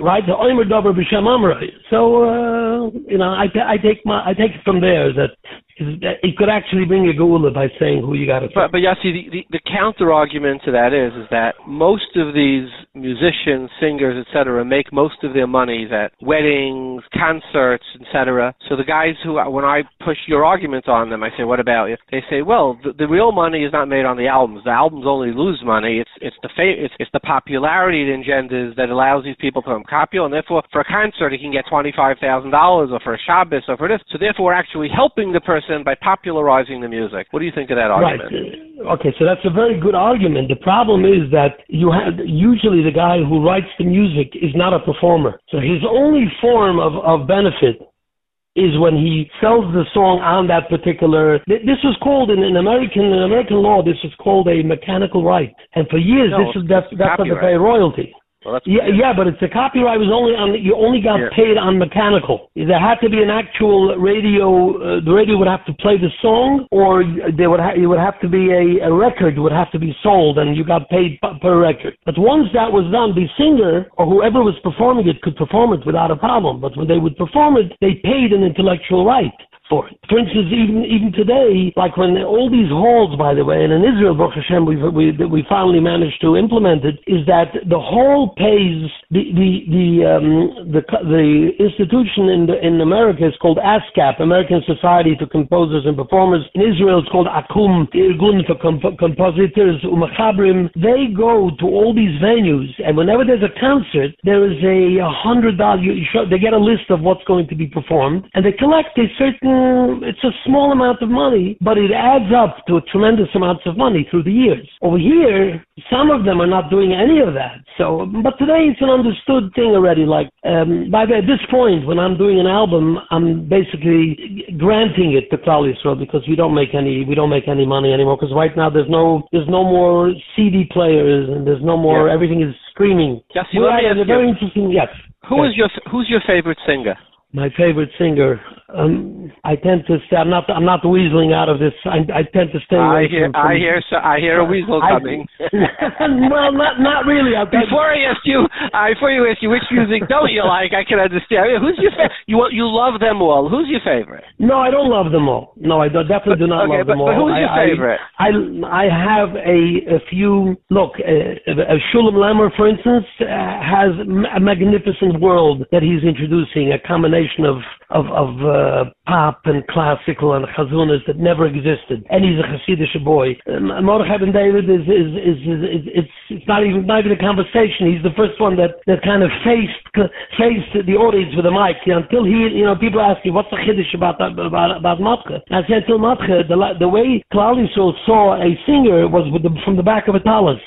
right? The oimer dover b'shem amrei. So uh, you know, I, I take my I take it from there that it could actually bring a geula by saying who you got to. But but Yossi, the, the, the counter argument to that is is that most of these musicians, singers, etc., make most of their monies at weddings, concerts, etc. So the guys who, when I push your argument on them, I say, "What about you?" They say, "Well, the, the real money is not made on the albums. The albums only lose money. It's it's the fa- it's, it's the popularity it engenders that allows these people to become popular, and therefore, for a concert, he can get twenty five thousand dollars, or for a Shabbos, or for this. So therefore, we're actually helping the person by popularizing the music. What do you think of that argument? Uh, Okay, so that's a very good argument. The problem is that you have usually the guy who writes the music is not a performer. So his only form of, of benefit is when he sells the song on that particular. This was called in, in American in American law. This is called a mechanical right, and for years No, this is that's that's what they pay royalty. Well, that's Yeah, yeah, but it's the copyright was only on. You only got Yeah. paid on mechanical. There had to be an actual radio. Uh, the radio would have to play the song, or there would ha- it would have to be a, a record would have to be sold, and you got paid p- per record. But once that was done, the singer or whoever was performing it could perform it without a problem. But when they would perform it, they paid an intellectual right for it. For instance, even even today, like when all these halls, by the way, and in Israel, Baruch Hashem, we we we finally managed to implement it, is that the hall pays the the the um, the the institution in the, in America is called ASCAP, American Society for Composers and Performers. In Israel, it's called AKUM, Irgun for Comp- Compositors Umachabrim. They go to all these venues, and whenever there's a concert, there is a hundred dollar. They get a list of what's going to be performed, and they collect a certain nothing, it's a small amount of money, but it adds up to tremendous amounts of money through the years. Over here, some of them are not doing any of that. So, but today it's an understood thing already. Like, um, by the, at this point, when I'm doing an album, I'm basically granting it to Klal Yisrael because we don't make any, we don't make any money anymore. Because right now there's no, there's no more CD players and there's no more, Yeah. everything is streaming. Yes, We're at a very interesting, yes. who is your who's your favorite singer? My favorite singer. Um, I tend to stay. I'm not. I'm not weaseling out of this. I, I tend to stay away I hear from. I hear so I hear a weasel I- coming. well, not not really. You- Before I ask you, uh, before you ask you which music don't you like, I can understand. I mean, who's your fa- you you love them all? Who's your favorite? No, I don't love them all. No, I don't, definitely do not okay, love but, them all. but who's I, your I- favorite? I I have a a few. Look, uh, uh, Shulem Lemmer, for instance, uh, has a magnificent world that he's introducing, a combination of of of uh, pop and classical and chazunas that never existed. And he's a Hasidic boy. Um, Mordechai Ben David is is, is is is it's it's not even not even a conversation. He's the first one that that kind of faced faced the audience with a mic. You know, until he, you know, people ask you what's the chiddush about about about Matcha. I said until Matcha, the the way Klal saw a singer was with the, from the back of a talus.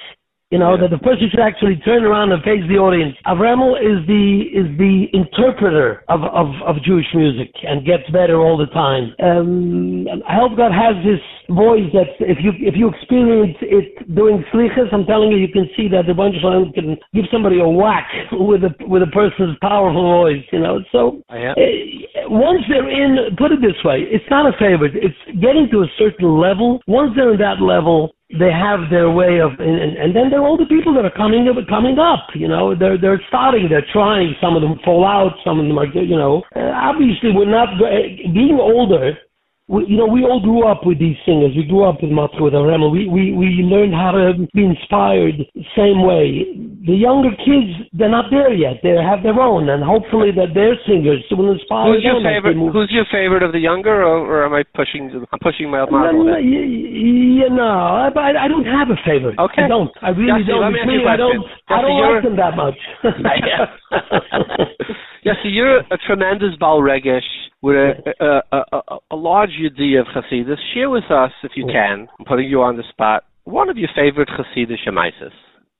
You know that the person should actually turn around and face the audience. Avremel is the is the interpreter of, of, of Jewish music and gets better all the time. Um, I hope God has this voice that if you if you experience it doing slichas, I'm telling you, you can see that the bunch of can give somebody a whack with a with a person's powerful voice. You know, so Yeah. uh, once they're in, put it this way, it's not a favorite. It's getting to a certain level. Once they're in that level, they have their way of, and, and, then there are all the people that are coming up, coming up. You know, they're they're starting, they're trying. Some of them fall out. Some of them are, you know, uh, obviously we're not uh, being older. We, you know, we all grew up with these singers. We grew up with Matzah, with Avremel. We, we, we learned how to be inspired the same way. The younger kids, they're not there yet. They have their own, and hopefully that their singers will inspire Who's your favorite? Who's your favorite of the younger, or, or am I pushing? I'm pushing my no, model. no, y- you know, I, I don't have a favorite. Okay. I don't. I really don't. me Which ask you means a I don't. I don't like them that much. yeah, so you're a tremendous Baal With a, a, a, a, large idea of Hasidus. Share with us, if you mm. can, I'm putting you on the spot, one of your favorite Hasidic Maises.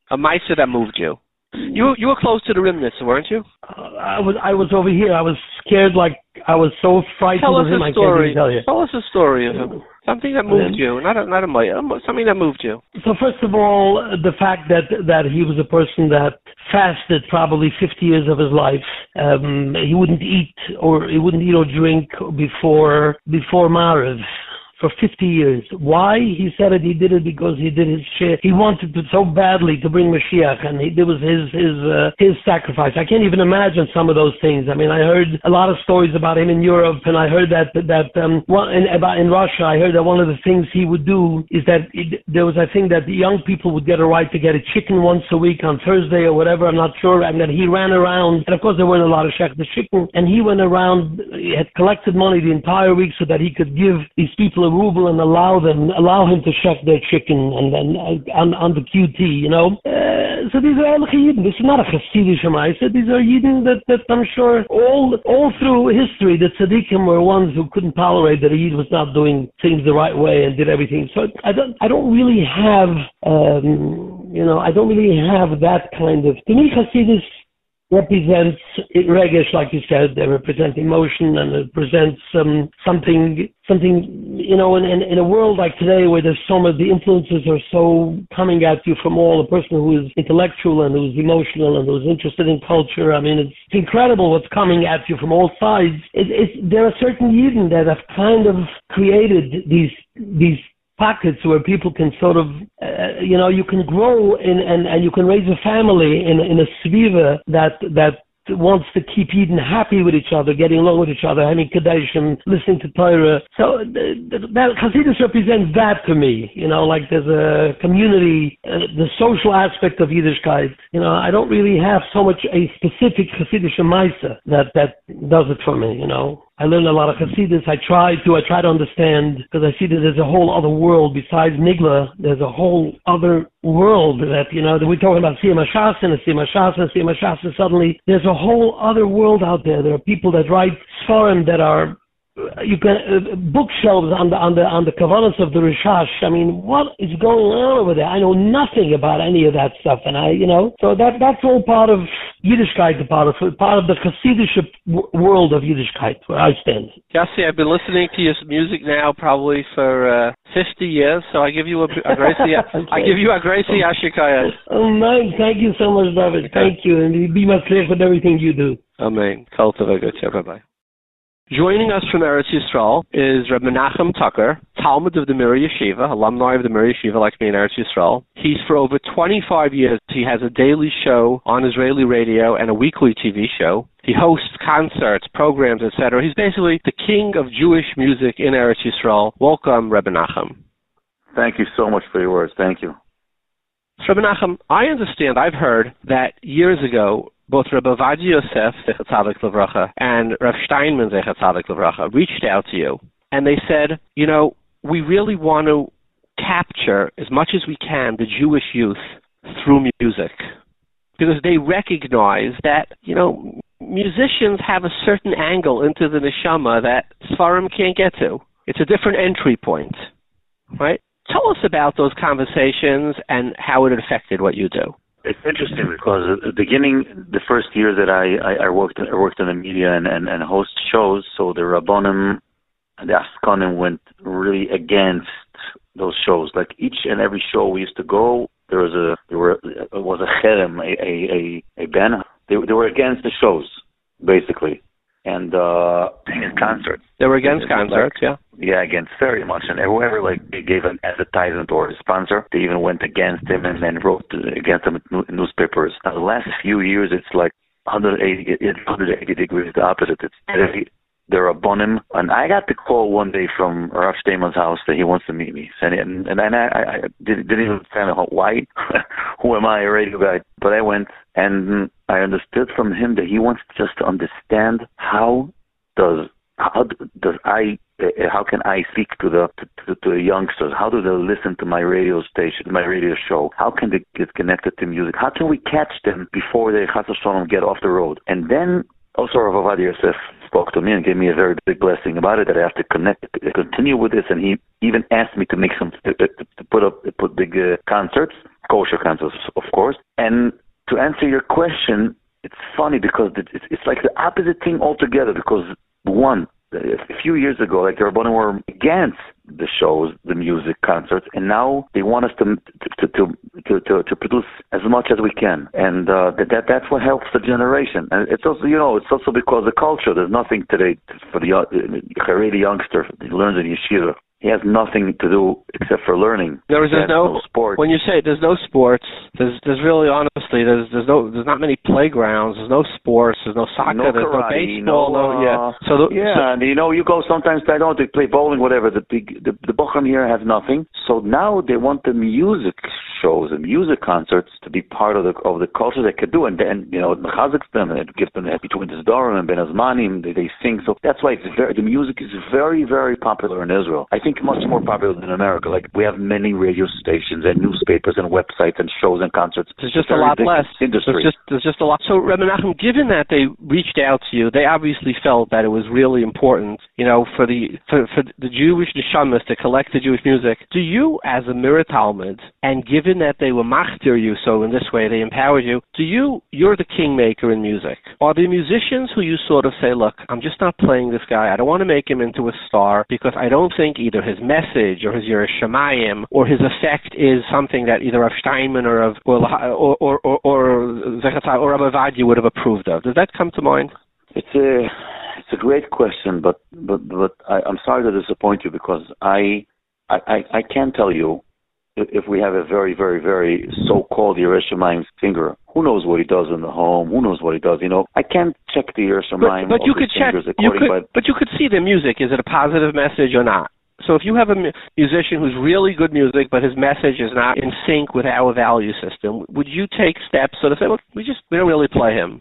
A Maisa that moved you. You you were close to the Rimnitz, weren't you? Uh, I was I was over here. I was scared like I was so frightened Tell us of him. I a can't story. even tell you. Tell us a story of him. Something that moved Um, you, not a not a Maya, something that moved you. So first of all, the fact that that he was a person that fasted probably 50 years of his life. Um, he wouldn't eat or he wouldn't eat or drink before before Mariv. For 50 years. Why? He said it. He did it because he did his share. He wanted to so badly to bring Mashiach, and he, it was his his uh, his sacrifice. I can't even imagine some of those things. I mean, I heard a lot of stories about him in Europe, and I heard that that um, one in, about in Russia. I heard that one of the things he would do is that it, there was a thing that the young people would get a right to get a chicken once a week on Thursday or whatever. I'm not sure, and that he ran around, and of course there weren't a lot of shech the chicken, and he went around. He had collected money the entire week so that he could give these people a ruble and allow them allow him to shech their chicken and then uh, on on the QT, you know. Uh, so these are Ehrliche Yidden. This is not a Hasidic Shemaisa. These are Yidden that, that I'm sure all all through history the tzaddikim were ones who couldn't tolerate that a Yid was not doing things the right way and did everything. So I don't I don't really have um, you know I don't really have that kind of to me Hasidus represents regesh, like you said, they represent emotion and it presents um, something, something, you know, in, in, in a world like today where there's so much, the influences are so coming at you from all, a person who is intellectual and who's emotional and who's interested in culture. I mean, it's, incredible what's coming at you from all sides. It, it's, there are certain Yidden that have kind of created these, these pockets where people can sort of, uh, you know, you can grow in, and, and you can raise a family in, in a sviva that, that wants to keep Eden happy with each other, getting along with each other, having Kadeshim, listening to Torah. So th- th- that Hasidus represents that to me. You know, like there's a community, uh, the social aspect of Yiddishkeit. You know, I don't really have so much a specific Hasidic Maisa that that does it for me. You know. I learned a lot of Hasidus. I try to, I try to understand because I see that there's a whole other world besides Nigla. There's a whole other world that, you know, that we're talking about Siyam Hashas and Siyam Hashas and Siyam Hashas suddenly there's a whole other world out there. There are people that write Sfarim that are you can uh, bookshelves on the on the on the kavanas of the Rashash. I mean, what is going on over there? I know nothing about any of that stuff, and I, you know, so that that's all part of Yiddishkeit, part of part of the Hasidic world of Yiddishkeit, where I stand. Yossi, I've been listening to your music now probably for uh, 50 years, so I give you a, a Gracie, okay. I give you a Gracie Ashikaya. Oh, nice. Thank you so much, David. Thank you, and be my slave with everything you do. Amen. Cultivate. Bye-bye. Joining us from Eretz Yisrael is Reb Menachem Toker, Talmud of the Mir Yeshiva, alumni of the Mir Yeshiva like me in Eretz Yisrael. He's for over 25 years. He has a daily show on Israeli radio and a weekly TV show. He hosts concerts, programs, etc. He's basically the king of Jewish music in Eretz Yisrael. Welcome, Reb Menachem. Thank you so much for your words. Thank you. So, Menachem, I understand, I've heard that years ago, both Rabbi Ovadia Yosef Levracha and Rav Steinman Levracha reached out to you and they said, you know, we really want to capture as much as we can the Jewish youth through music because they recognize that you know musicians have a certain angle into the neshama that Sfarim can't get to. It's a different entry point, right? Tell us about those conversations and how it affected what you do. It's interesting because at the beginning, the first year that I, I, I worked I worked in the media and, and, and host shows, so the Rabbonim and the Askanim went really against those shows. Like each and every show we used to go, there was a there were was a cherem, a a a, a ban. They they were against the shows basically and uh against concerts. They were against concerts, like, yeah. Yeah, against very much. And whoever like gave an advertisement or a sponsor, they even went against him and then wrote against him in newspapers. Now the last few years, it's like 180, 180 degrees the opposite. It's every they're upon him. And I got the call one day from Rav Steinman's house that he wants to meet me. And and, and I, I, I didn't, didn't even understand why. Who am I, a radio guy? But I went and I understood from him that he wants just to understand how does how does I how can I speak to the to, to the youngsters? How do they listen to my radio station, my radio show? How can they get connected to music? How can we catch them before they get off the road? And then also Rav Ovadia Yosef spoke to me and gave me a very big blessing about it that I have to connect, continue with this. And he even asked me to make some, to, to put up, put big uh, concerts, kosher concerts, of course. And to answer your question, it's funny because it's, like the opposite thing altogether. Because one, a few years ago, like the Rabbanim were against the shows, the music, concerts, and now they want us to to to to, to, produce as much as we can, and uh, that, that that's what helps the generation. And it's also you know it's also because the culture. There's nothing today for the uh, Haredi youngster. He learns in yeshiva he has nothing to do except for learning. There is there's no, no sports. When you say there's no sports, there's there's really honestly there's there's no there's not many playgrounds. There's no sports. There's no soccer. No there's no baseball. No, no, yeah. Uh, so the, yeah, so, and you know you go sometimes. I don't. They play bowling, whatever. The big the the Bochum here has nothing. So now they want the music shows and music concerts to be part of the of the culture they could do, and then you know it mechazeks them and it gives them between the Zdarim and Ben Azmanim. They, they sing. So that's why it's very, the music is very very popular in Israel. I think much more popular than America. Like we have many radio stations and newspapers and websites and shows and concerts. There's just a lot less. Industry. There's just there's just a lot. So Reb Menachem, given that they reached out to you, they obviously felt that it was really important, you know, for the for, for the Jewish neshamas to collect the Jewish music. Do you, as a Mir Talmud, and given that they were machtir you, so in this way they empowered you, do you you're the kingmaker in music? Are there musicians who you sort of say, look, I'm just not playing this guy. I don't want to make him into a star because I don't think either his message or his Yiras Shamayim or his effect is something that either Rav Steinman or of or or or or, or Rabbi Vadia would have approved of. Does that come to mind? It's a it's a great question, but but but I, I'm sorry to disappoint you because I I I, I can tell you if we have a very, very, very so-called Yiras Shamayim singer, who knows what he does in the home? Who knows what he does? You know, I can't check the Yiras Shamayim. But, but you could check. You could, but you could see the music. Is it a positive message or not? So if you have a musician who's really good music, but his message is not in sync with our value system, would you take steps so to say, well, we just we don't really play him?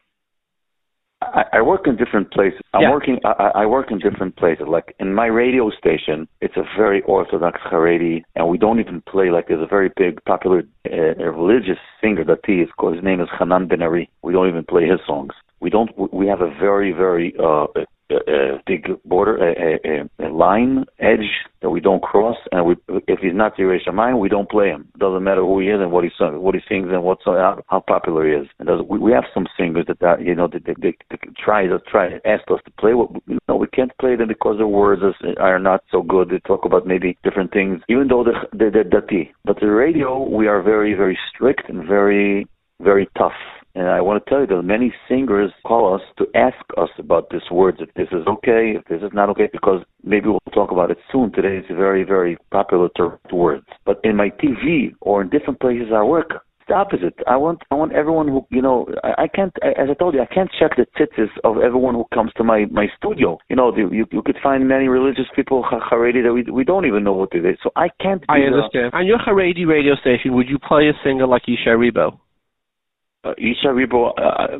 I, I work in different places. I'm yeah. working. I, I work in different places. Like in my radio station, it's a very orthodox Haredi, and we don't even play. Like there's a very big, popular uh, religious singer that he is called. His name is Hanan Ben Ari. We don't even play his songs. We don't. We have a very, very uh, Uh, uh, a big border, a, a, a, line edge that we don't cross. And we, if he's not Yiras Shamayim, we don't play him. Doesn't matter who he is and what he sings, what he sings and what's how, how popular he is. And we, we have some singers that, that you know they, they, they, they try to try to ask us to play. What you know, we can't play them because the words are not so good. They talk about maybe different things, even though they're, they're, they're dati. But the radio, we are very very strict and very very tough and I want to tell you that many singers call us to ask us about these words, if this is okay, if this is not okay, because maybe we'll talk about it soon. Today it's a very, very popular term words. But in my TV or in different places I work, it's the opposite. I want I want everyone who you know I, I can't as I told you I can't check the tzitzis of everyone who comes to my my studio. You know you you could find many religious people Haredi that we we don't even know what they did. So I can't. I understand. On your Haredi radio station, would you play a singer like Ishay Ribo? Uh, Ishay Ribo, uh,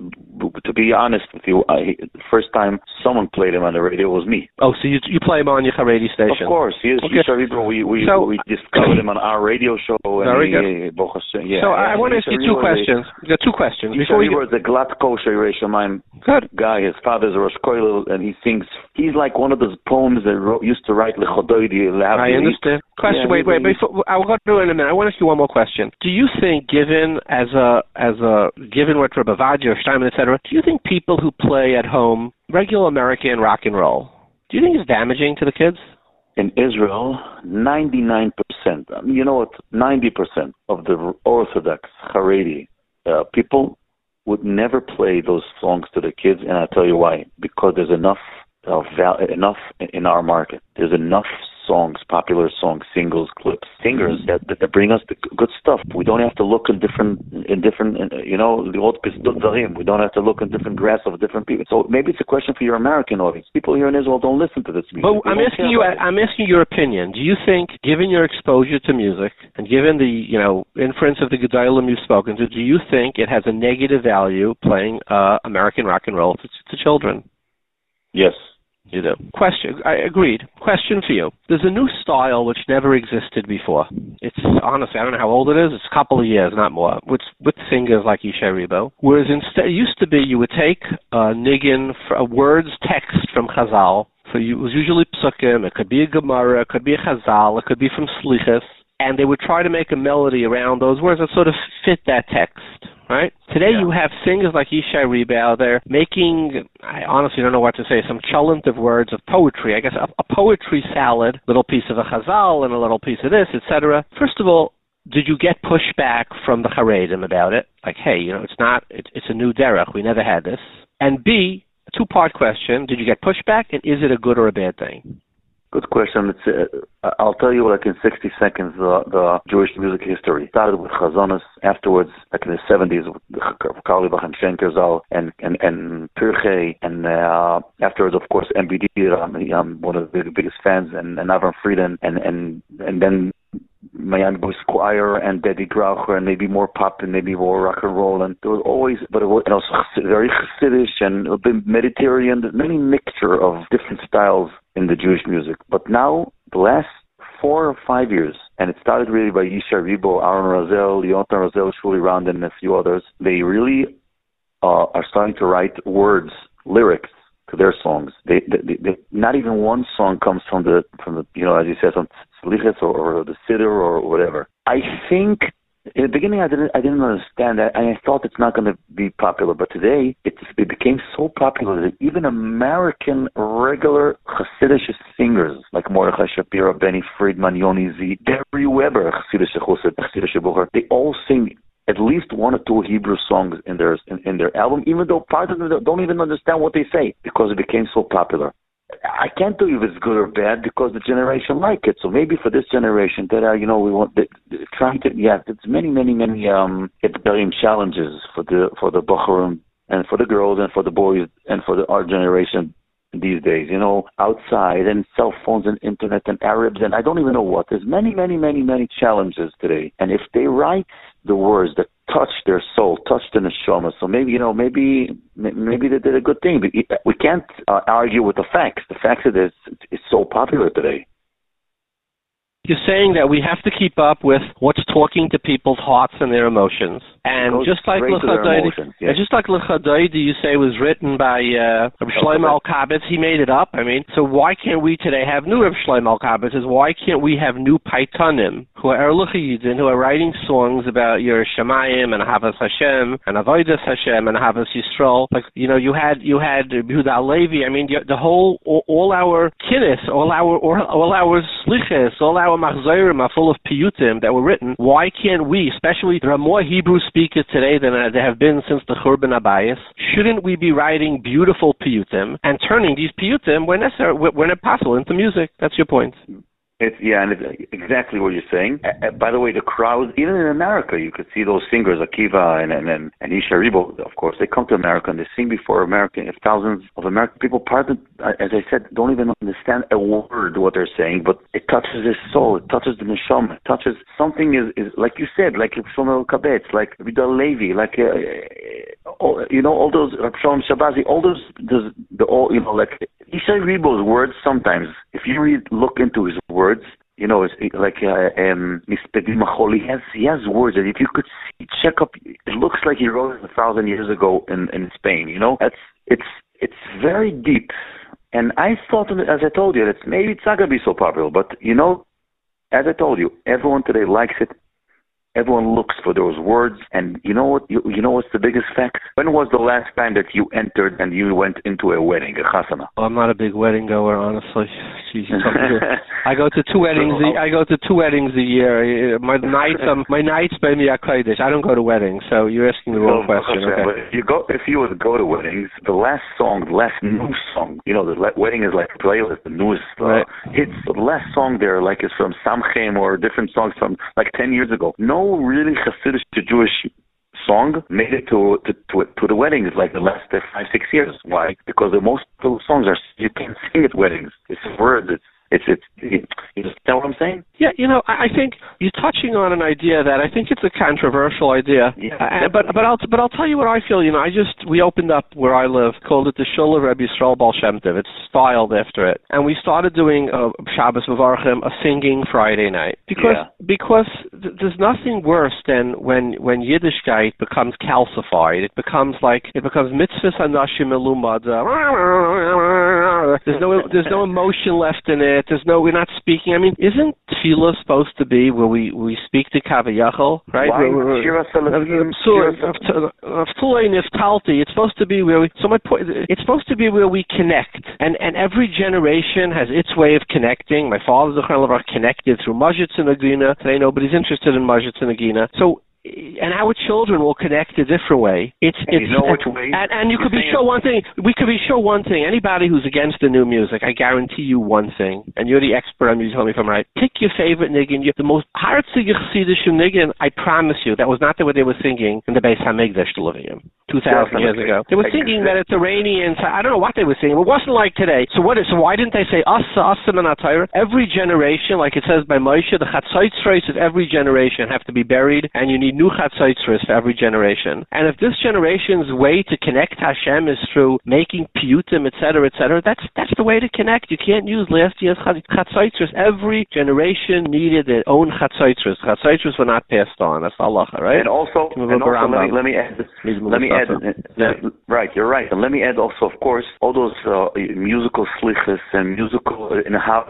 to be honest with you, I, the first time someone played him on the radio was me. Oh, so you you play him on your radio station? Of course, he is okay. Ishay Ribo. We we, so, we discovered him on our radio show. Very good. He, yeah, so I want to ask you two questions. You got two questions. Ishay Ribo is a glatt kosher Mine good guy. His father's a Rosh Koilel, and he sings. He's like one of those poems that wrote, used to write Lechodoidi. I understand. Question. Yeah, wait, wait. Before, I'll go through in a minute. I want to ask you one more question. Do you think, given as a as a given what Rabbi Vadia or Steinman, etc., do you think people who play at home regular American rock and roll, do you think it's damaging to the kids? In Israel, 99%, you know what, 90% of the Orthodox Haredi uh, people would never play those songs to the kids, and I'll tell you why. Because there's enough of val- enough in our market. There's enough songs, popular songs, singles, clips, singers that, that bring us the good stuff. We don't have to look in different, in different, you know, the old We don't have to look in different grass of different people. So maybe it's a question for your American audience. People here in Israel don't listen to this music. But I'm asking you, I'm asking your opinion. Do you think, given your exposure to music and given the, you know, inference of the Gedolim you've spoken to, do you think it has a negative value playing uh, American rock and roll to, to children? Yes. You do. Question. I agreed. Question for you. There's a new style which never existed before. It's honestly, I don't know how old it is. It's a couple of years, not more. With with singers like Ishay Ribo. Whereas instead, it used to be you would take a niggin, a words text from Chazal. So you, it was usually psukim. It could be a Gemara. It could be a Chazal. It could be from Slichas. And they would try to make a melody around those words that sort of fit that text right? Today yeah. you have singers like Ishay Ribo. They're making, I honestly don't know what to say, some of words of poetry. I guess a, a poetry salad, little piece of a chazal and a little piece of this, etc. First of all, did you get pushback from the Haredim about it? Like, hey, you know, it's not, it, it's a new derech. We never had this. And B, two-part question: Did you get pushback, and is it a good or a bad thing? Good question. It's, uh, I'll tell you like in 60 seconds the, the Jewish music history. Started with Chazonis, afterwards, like in the 70s, with Carlebach and Shenker and, and, and Pirche, and uh, afterwards, of course, MBD, I'm, I'm one of the biggest fans, and, and Avram Frieden, and, and, and then Miami Boys Choir and Dedi Graucher and maybe more pop and maybe more rock and roll and there was always but it was and also very Chassidish and a bit Mediterranean many mixture of different styles in the Jewish music but now the last four or five years and it started really by Ishay Ribo, Aaron Razel, Yonatan Razel, Shuli Rand and a few others they really uh, are starting to write words lyrics to their songs. They, they, they, not even one song comes from the from the you know as you said from Slichas or, or the Siddur or whatever. I think in the beginning I didn't I didn't understand that and I thought it's not going to be popular, but today it's, it became so popular that even American regular Hasidic singers like Mordechai Shapiro, Benny Friedman, Yoni Z, Beri Weber, they all sing at least one or two Hebrew songs in their in, in their album, even though part of them don't even understand what they say because it became so popular. I can't tell you if it's good or bad because the generation like it. So maybe for this generation that are, you know, we want trying to yeah, there's many, many, many um Italian challenges for the for the Bochurim and for the girls and for the boys and for the our generation these days, you know, outside and cell phones and internet and Arabs and I don't even know what. There's many, many, many, many challenges today. And if they write the words that touch their soul, touch the neshama, so maybe you know, maybe maybe they did a good thing. But we can't uh, argue with the facts. The facts that it's, it's so popular today. You're saying that we have to keep up with what's talking to people's hearts and their emotions, And just like straight to their L'Chadaydi, emotions, yeah. just like L'Chadaydi, you say was written by uh, Reb Shlomo Alkabetz. He made it up. I mean, so why can't we today have new Reb Shlomo Al why can't we have new Paitanim who are Erluchidin, who are writing songs about your Shemayim and Havas Hashem and Avodas Hashem and Havas Yisrael? Like you know, you had you had Yehuda Levi. I mean, the whole all, all our kinnis, all our all, all our sliches, all our machzorim are full of piyutim that were written. Why can't we, especially there are more Hebrew speakers today than there have been since the Churban Abayis? Shouldn't we be writing beautiful piyutim and turning these piyutim, when necessary, when possible, into music? That's your point. It's yeah, and it's exactly what you're saying. Uh, by the way, the crowds, even in America, you could see those singers, Akiva and and and, and Isha of course, they come to America and they sing before American. If thousands of American people, part of, as I said, don't even understand a word what they're saying, but it touches their soul, it touches the neshama, it touches something is is like you said, like Shlomo Kabetz, like Vida Levi, like uh, all, you know all those Shalom Shabazi, all those, the all you know like Isha words. Sometimes, if you read, look into his words words. You know, it's like uh, um, He has he has words that if you could see, check up, it looks like he wrote it a thousand years ago in in Spain. You know, that's it's it's very deep. And I thought, as I told you, that maybe it's not gonna be so popular. But you know, as I told you, everyone today likes it. Everyone looks for those words, and you know what? You, you know what's the biggest fact? When was the last time that you entered and you went into a wedding, a chasana? Well, I'm not a big wedding goer, honestly. Jeez, I go to two weddings. A, I go to two weddings a year. My nights, um, my nights by me are kodesh. I don't go to weddings, so you're asking the wrong question. Okay. But if you go, if you would go to weddings, the last song, the last new song, you know, the wedding is like a playlist, the newest uh, right. hits. The last song there, like, is from Samchem or different songs from like ten years ago. No really Hasidic to Jewish song made it to to to, to the weddings like the last uh, five six years. Why? Because the most of those songs are you can't sing at weddings. It's words. It's it's it's it, you understand what I'm saying? Yeah, you know, I, I think you're touching on an idea that I think it's a controversial idea. Yeah, uh, but but I'll but I'll tell you what I feel. You know, I just we opened up where I live, called it the Shul of Rabbi Yisrael Baal Shem Tov. It's styled after it, and we started doing uh, Shabbos Mevarchim, a singing Friday night, because yeah. because there's nothing worse than when when Yiddishkeit becomes calcified. It becomes like it becomes mitzvahs anashim elumad. There's no there's no emotion left in it. There's no, we're not speaking. I mean, isn't tefillah supposed to be where we we speak to kavayachol, right? It's supposed to be where we. So my point, it's supposed to be where we connect, and and every generation has its way of connecting. My father, the connected through Modzitz and Agina. Today, nobody's interested in Modzitz and So and our children will connect a different way. It's and it's you know which way. And, and you could be sure one thing. We could be sure one thing. Anybody who's against the new music, I guarantee you one thing. And you're the expert on music. Tell me if I'm right. Pick your favorite niggin. The most heartzige chassidish niggin. I promise you, that was not the way they were singing in the Beis Hamikdash Television two thousand years ago. They were singing Mediterranean. I don't know what they were singing. It wasn't like today. So what is? So why didn't they say us asim and atayra? Every generation, like it says by Moshe, the chatzaitzres of every generation have to be buried, and you need new chatzaitzres for every generation. And if this generation's way to connect Hashem is through making piyutim, etc., etc., that's that's the way to connect. You can't use last year's chatzaitzres. Every generation needed their own chatzaitzres. Chatzaitzres were not passed on. That's Allah, right? And also, and also let, me, let me add, let me add, uh, right, you're right. And let me add also, of course, all those uh, musical slichas and musical uh, in how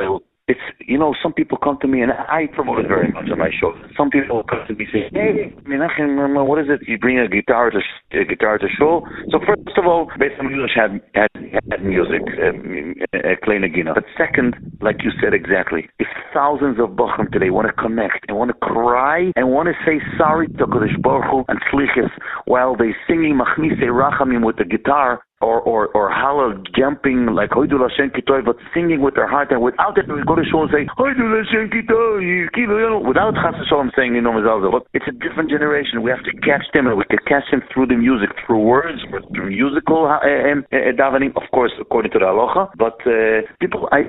it's you know some people come to me and I promote it very much on my show. Some people come to me and say, "Hey, Menachem, what is it? You bring a guitar to a guitar to show." So first of all, Beit English had had, had music, um, uh, But second, like you said exactly, if thousands of Bochum today want to connect and want to cry and want to say sorry to Kodesh Baruch Hu and Slichas while they singing Machmise Rachamim with the guitar, or or or Hallel jumping like Hoidu Lashem Kitoy, but singing with their heart and without it, we go to show and say Hoidu Lashem Kitoy, without Chas Shalom saying you know But it's a different generation. We have to catch them, and we can catch them through the music, through words, through musical uh, um, uh, davening, of course, according to the halacha. But uh, people, I,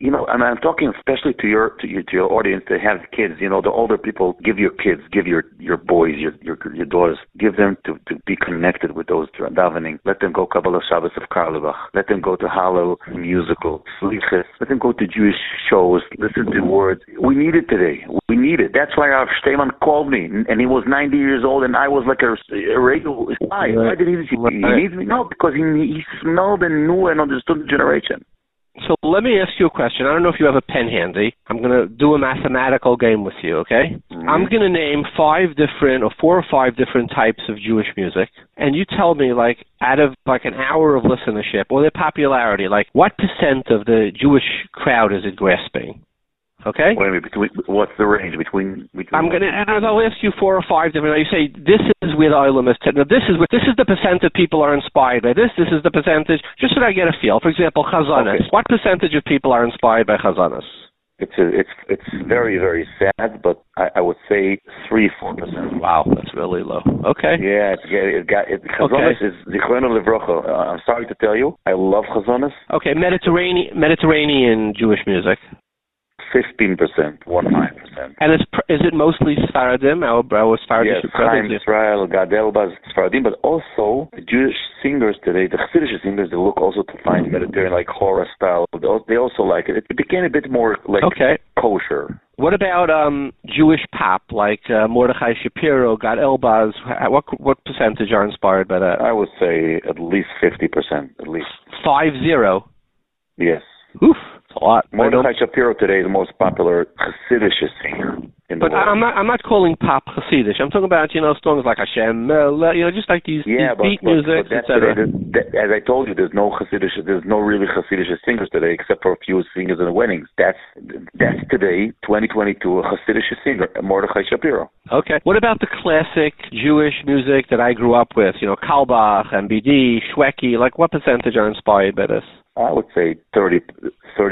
you know, and I'm talking especially to your to your to your audience that have kids. You know, the older people, give your kids, give your your boys, your your your daughters, give them to to be connected with those davening. Let them go Kabbalah Shabbos of Carlebach. Let them go to Hallel musical, Slichas. Let them go to Jewish shows, listen to words. We need it today. We need it. That's why Rav Steinman called me, and he was 90 years old, and I was like a, a radio. Why? Why did he, he, he needs me? No, because he, he smelled and knew and understood the generation. So let me ask you a question. I don't know if you have a pen handy. I'm going to do a mathematical game with you, okay? Mm-hmm. I'm going to name five different or four or five different types of Jewish music, and you tell me like out of like an hour of listenership or their popularity, like what percent of the Jewish crowd is it grasping? Okay. Wait a minute. Between, what's the range between? between I'm gonna. And I'll ask you four or five different. You say this is where the Olam is. Now this is this is the percent of people are inspired by this. This is the percentage. Just so that I get a feel. For example, Chazanas. Okay. What percentage of people are inspired by Chazanas? It's a, it's it's very very sad, but I, I would say three four percent. Wow, that's really low. Okay. Yeah, it's, it got it. Chazonis is Zichrono Levrocha. Uh, I'm sorry to tell you, I love Chazonis. Okay, Mediterranean Mediterranean Jewish music. Fifteen percent, one five percent. And is is it mostly Sfaradim? Our our Sfaradim Yes, Chaim Israel, Gad Elbaz, Sfaradim, but also the Jewish singers today, the Hasidic singers, they look also to find Mediterranean like horror style. They also like it. It became a bit more like Okay. kosher. What about um Jewish pop like uh, Mordechai Shapiro, Gad Elbaz? What what percentage are inspired by that? I would say at least fifty percent, at least. Five zero. Yes. Oof, it's a lot. Mordechai Shapiro today is the most popular Hasidic singer in the But world. I'm not. I'm not calling pop Hasidic. I'm talking about you know songs like Hashem, uh, you know, just like these, Yeah, these but, beat but, music, but etc. today. That, that, as I told you, there's no Hasidic, there's no really Hasidic singers today, except for a few singers in the weddings. That's that's today, 2022, a Hasidic singer, Mordechai Shapiro. Okay. What about the classic Jewish music that I grew up with? You know, Kalbach, MBD, Shwekey. Like, what percentage are inspired by this? I would say 30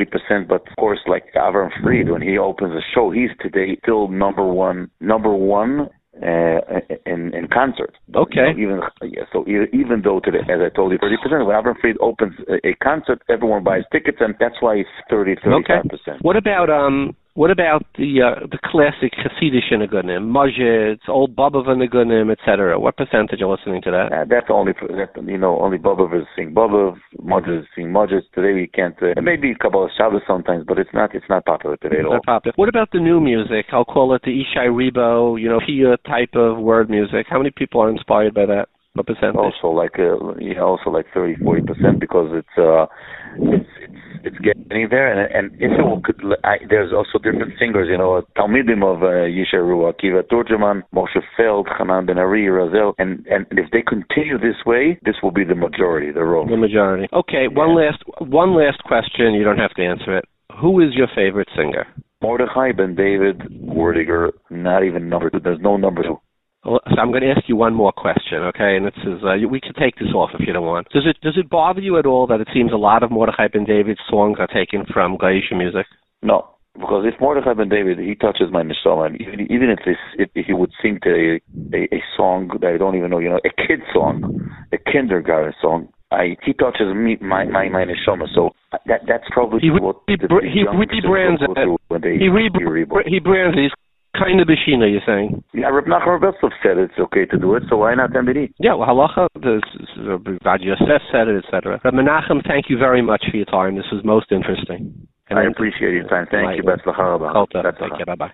percent, but of course, like Avram Fried, when he opens a show, he's today still number one, number one uh, in in concert. Okay. You know, even yeah, so even, though today, as I told you, 30 percent. When Avram Fried opens a, a concert, everyone buys tickets, and that's why it's 30, 35 percent. What about um? What about the uh, the classic Hasidic Nigunim, Majid, Old Baba Nigunim, etc.? What percentage are listening to that? Uh, that's only that, you know only Bobov is sing Bobov, Mudges sing Mudges. Today we can't. Uh, maybe Kabbalah Shabbos sometimes, but it's not it's not popular today at all. Not popular. What about the new music? I'll call it the Ishay Ribo, you know, Pia type of word music. How many people are inspired by that? What percentage? Also like uh, yeah, also like 30, 40 percent because it's uh it's it's it's getting there and and if it will, could I, there's also different singers you know Talmidim of uh, Yisharu Akiva Turgeman Moshe Feld Hanan Ben Ari Razel and and if they continue this way this will be the majority the role The majority. Okay, one last one last question. You don't have to answer it. Who is your favorite singer? Mordechai Ben David Wordiger not even number two there's no number two Well, So I'm going to ask you one more question, okay? And this is uh, we can take this off if you don't want. Does it does it bother you at all that it seems a lot of Mordechai Ben David's songs are taken from Gaisha music? No, because if Mordechai Ben David he touches my neshama, and even even if this if he would sing to a, a a song that I don't even know, you know, a kid song, a kindergarten song, I he touches me my my my neshama. So that that's probably He re- what he the, the he youngsters rebrands it. when they He re hear reborn. he brands it. He's kind of Bashina, you're saying? Yeah, Reb Nachman Rebelsov said it's okay to do it, so why not MBD? Yeah, well, halacha, Rad Yosef said it, etc. But Menachem, thank you very much for your time. This was most interesting. And I appreciate your time. Thank you. Betzlacha Rabba. Kota. Betzlacha. Take care. Bye bye.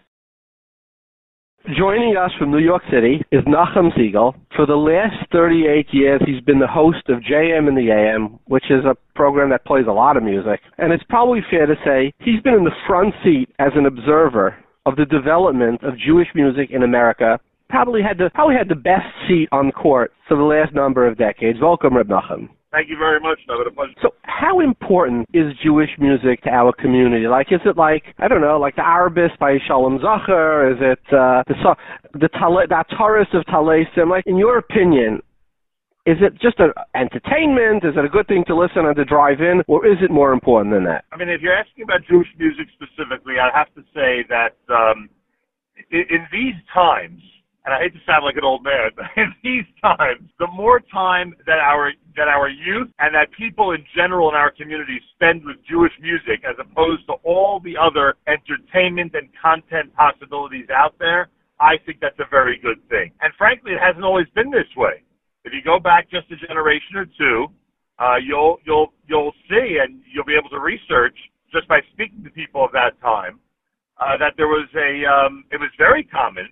Joining us from New York City is Nachum Segal. For the last 38 years, he's been the host of JM in the AM, which is a program that plays a lot of music. And it's probably fair to say he's been in the front seat as an observer of the development of Jewish music in America. Probably had the probably had the best seat on court for the last number of decades. Welcome, Reb Nachum. Thank you very much, David. A pleasure. So, how important is Jewish music to our community? Like, is it like I don't know, like the Arabist by Shalom Zacher? Is it uh, the the Tale- the Taurus of Talesim? Like, in your opinion, is it just an entertainment? Is it a good thing to listen and to drive in, or is it more important than that? I mean, if you're asking about Jewish music specifically, I have to say that um, in, in these times, and I hate to sound like an old man, but in these times, the more time that our that our youth and that people in general in our community spend with Jewish music, as opposed to all the other entertainment and content possibilities out there, I think that's a very good thing. And frankly, it hasn't always been this way. If you go back just a generation or two, uh, you'll you'll you'll see and you'll be able to research just by speaking to people of that time uh, that there was a um, it was very common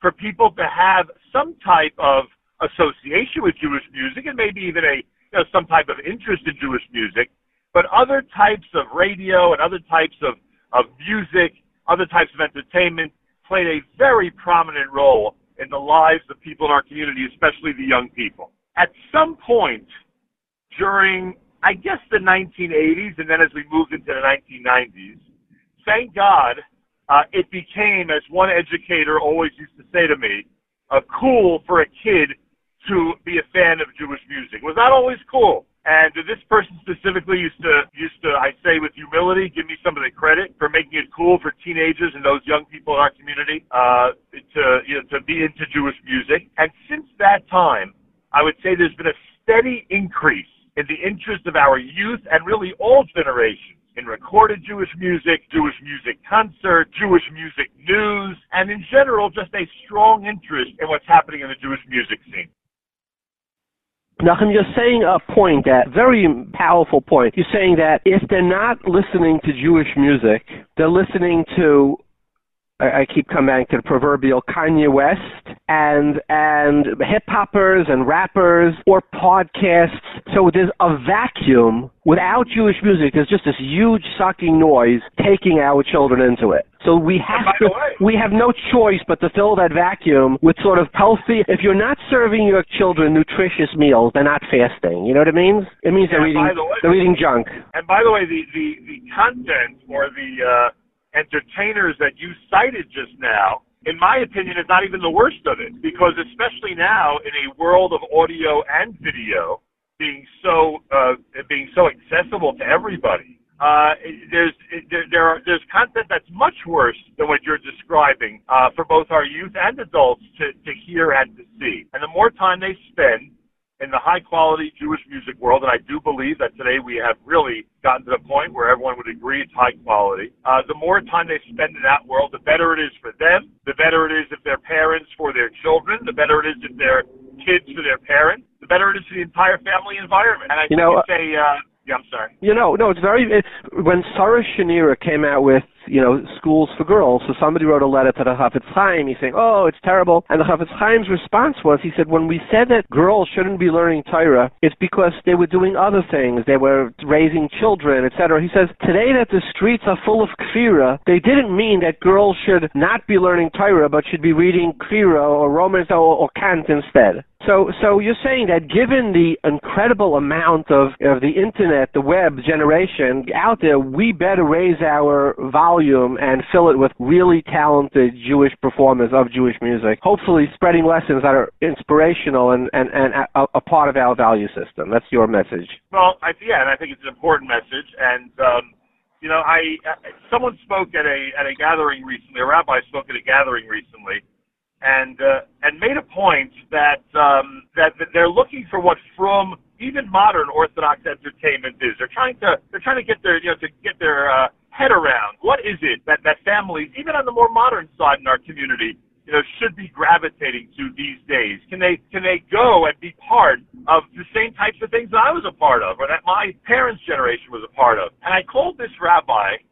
for people to have some type of association with Jewish music and maybe even a you know some type of interest in Jewish music, but other types of radio and other types of of music, other types of entertainment played a very prominent role in the lives of people in our community, especially the young people. At some point during, I guess, the 1980s, and then as we moved into the 1990s, thank God, uh, it became, as one educator always used to say to me, uh, cool for a kid to be a fan of Jewish music. It was not always cool. And this person specifically used to used to I say with humility give me some of the credit for making it cool for teenagers and those young people in our community uh, to you know to be into Jewish music. And since that time, I would say there's been a steady increase in the interest of our youth and really all generations in recorded Jewish music, Jewish music concert, Jewish music news, and in general just a strong interest in what's happening in the Jewish music scene. Nachum, you're saying a point that very powerful point. You're saying that if they're not listening to Jewish music, they're listening to I, keep coming back to the proverbial Kanye West and and hip hoppers and rappers or podcasts. So there's a vacuum without Jewish music. There's just this huge sucking noise taking our children into it. So we have to, we have no choice but to fill that vacuum with sort of healthy. If you're not serving your children nutritious meals, they're not fasting. You know what it means? It means they're eating the way, they're eating junk. And by the way, the the the content or the uh, entertainers that you cited just now, in my opinion, is not even the worst of it because especially now in a world of audio and video being so uh, being so accessible to everybody uh, there's there, there are, there's content that's much worse than what you're describing uh, for both our youth and adults to, to hear and to see. And the more time they spend in the high quality Jewish music world, and I do believe that today we have really gotten to the point where everyone would agree it's high quality. Uh, the more time they spend in that world, the better it is for them. The better it is if they're parents for their children. The better it is if they're kids for their parents. The better it is for the entire family environment. And I you think know, it's a uh, yeah, I'm sorry. You know, no, it's very. It, when Sarah Schenirer came out with, you know, schools for girls, so somebody wrote a letter to the Chafetz Chaim, he's saying, oh, it's terrible. And the Chafetz Chaim's response was, he said, when we said that girls shouldn't be learning Torah, it's because they were doing other things. They were raising children, etc. He says, today that the streets are full of kfira, they didn't mean that girls should not be learning Torah, but should be reading kfira or Romans or, or Kant instead. So, so you're saying that given the incredible amount of, of the internet, the web generation out there, we better raise our volume and fill it with really talented Jewish performers of Jewish music, hopefully spreading lessons that are inspirational and, and, and a, a part of our value system. That's your message. Well, I, yeah, and I think it's an important message. And, um, you know, I, uh, someone spoke at a, at a gathering recently, a rabbi spoke at a gathering recently, and uh, and made a point that um, that, that they're looking for what from even modern Orthodox entertainment is. They're trying to they're trying to get their you know to get their uh, head around what is it that that families even on the more modern side in our community you know should be gravitating to these days. Can they can they go and be part of the same types of things that I was a part of or that my parents' generation was a part of? And I called this rabbi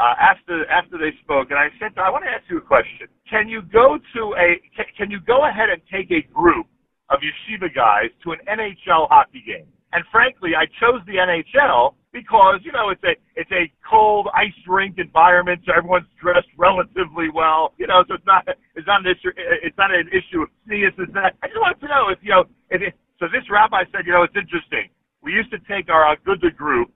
uh, after after they spoke, and I said, I want to ask you a question. Can you go to a can, can you go ahead and take a group of yeshiva guys to an NHL hockey game? And frankly, I chose the NHL because you know it's a it's a cold ice rink environment, so everyone's dressed relatively well. You know, so it's not it's not an issue it's not an issue of tznius. It's not. I just wanted to know if you know if it, so. This rabbi said, you know, it's interesting. We used to take our uh, group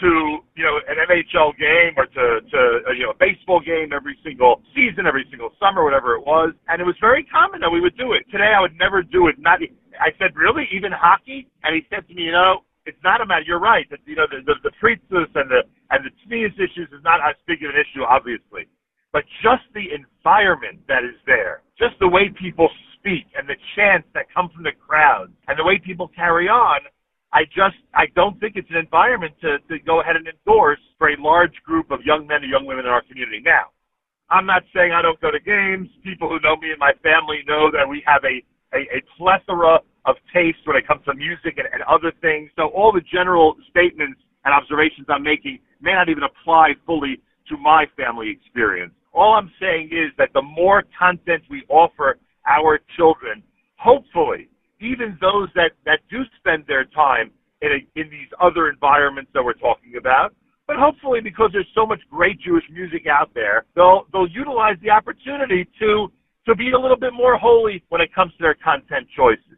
to you know an NHL game or to to uh, you know a baseball game every single season, every single summer, whatever it was, and it was very common that we would do it. Today, I would never do it. Not I said really even hockey, and he said to me, you know, it's not a matter. You're right. That you know the the, the pritzus and the and the tznius issues is not as big of an issue, obviously, but just the environment that is there, just the way people speak and the chants that come from the crowd and the way people carry on I just I don't think it's an environment to, to go ahead and endorse for a large group of young men and young women in our community. Now, I'm not saying I don't go to games. People who know me and my family know that we have a, a, a plethora of taste when it comes to music and, and other things. So all the general statements and observations I'm making may not even apply fully to my family experience. All I'm saying is that the more content we offer our children, hopefully, even those that, that do spend their time in, a, in these other environments that we're talking about, but hopefully because there's so much great Jewish music out there, they'll, they'll utilize the opportunity to, to be a little bit more holy when it comes to their content choices.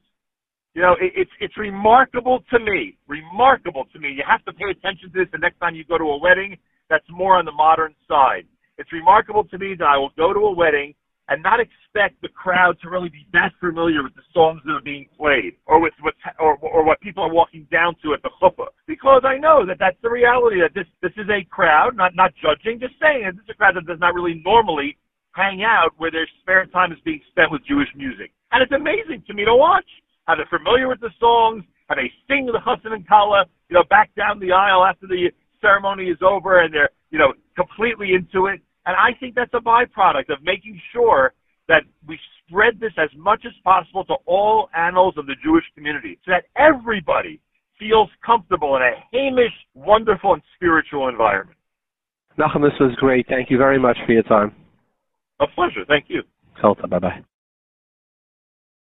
You know, it, it's it's remarkable to me, remarkable to me. You have to pay attention to this the next time you go to a wedding that's more on the modern side. It's remarkable to me that I will go to a wedding and not expect the crowd to really be that familiar with the songs that are being played or with what or, or what people are walking down to at the chuppah because I know that that's the reality that this this is a crowd not not judging just saying this is a crowd that does not really normally hang out where their spare time is being spent with Jewish music and it's amazing to me to watch how they're familiar with the songs, how they sing the chassan and kala, you know, back down the aisle after the ceremony is over, and they're, you know, completely into it. And I think that's a byproduct of making sure that we spread this as much as possible to all annals of the Jewish community, so that everybody feels comfortable in a hamish, wonderful, and spiritual environment. Nachum, this was great. Thank you very much for your time. A pleasure. Thank you. Bye bye.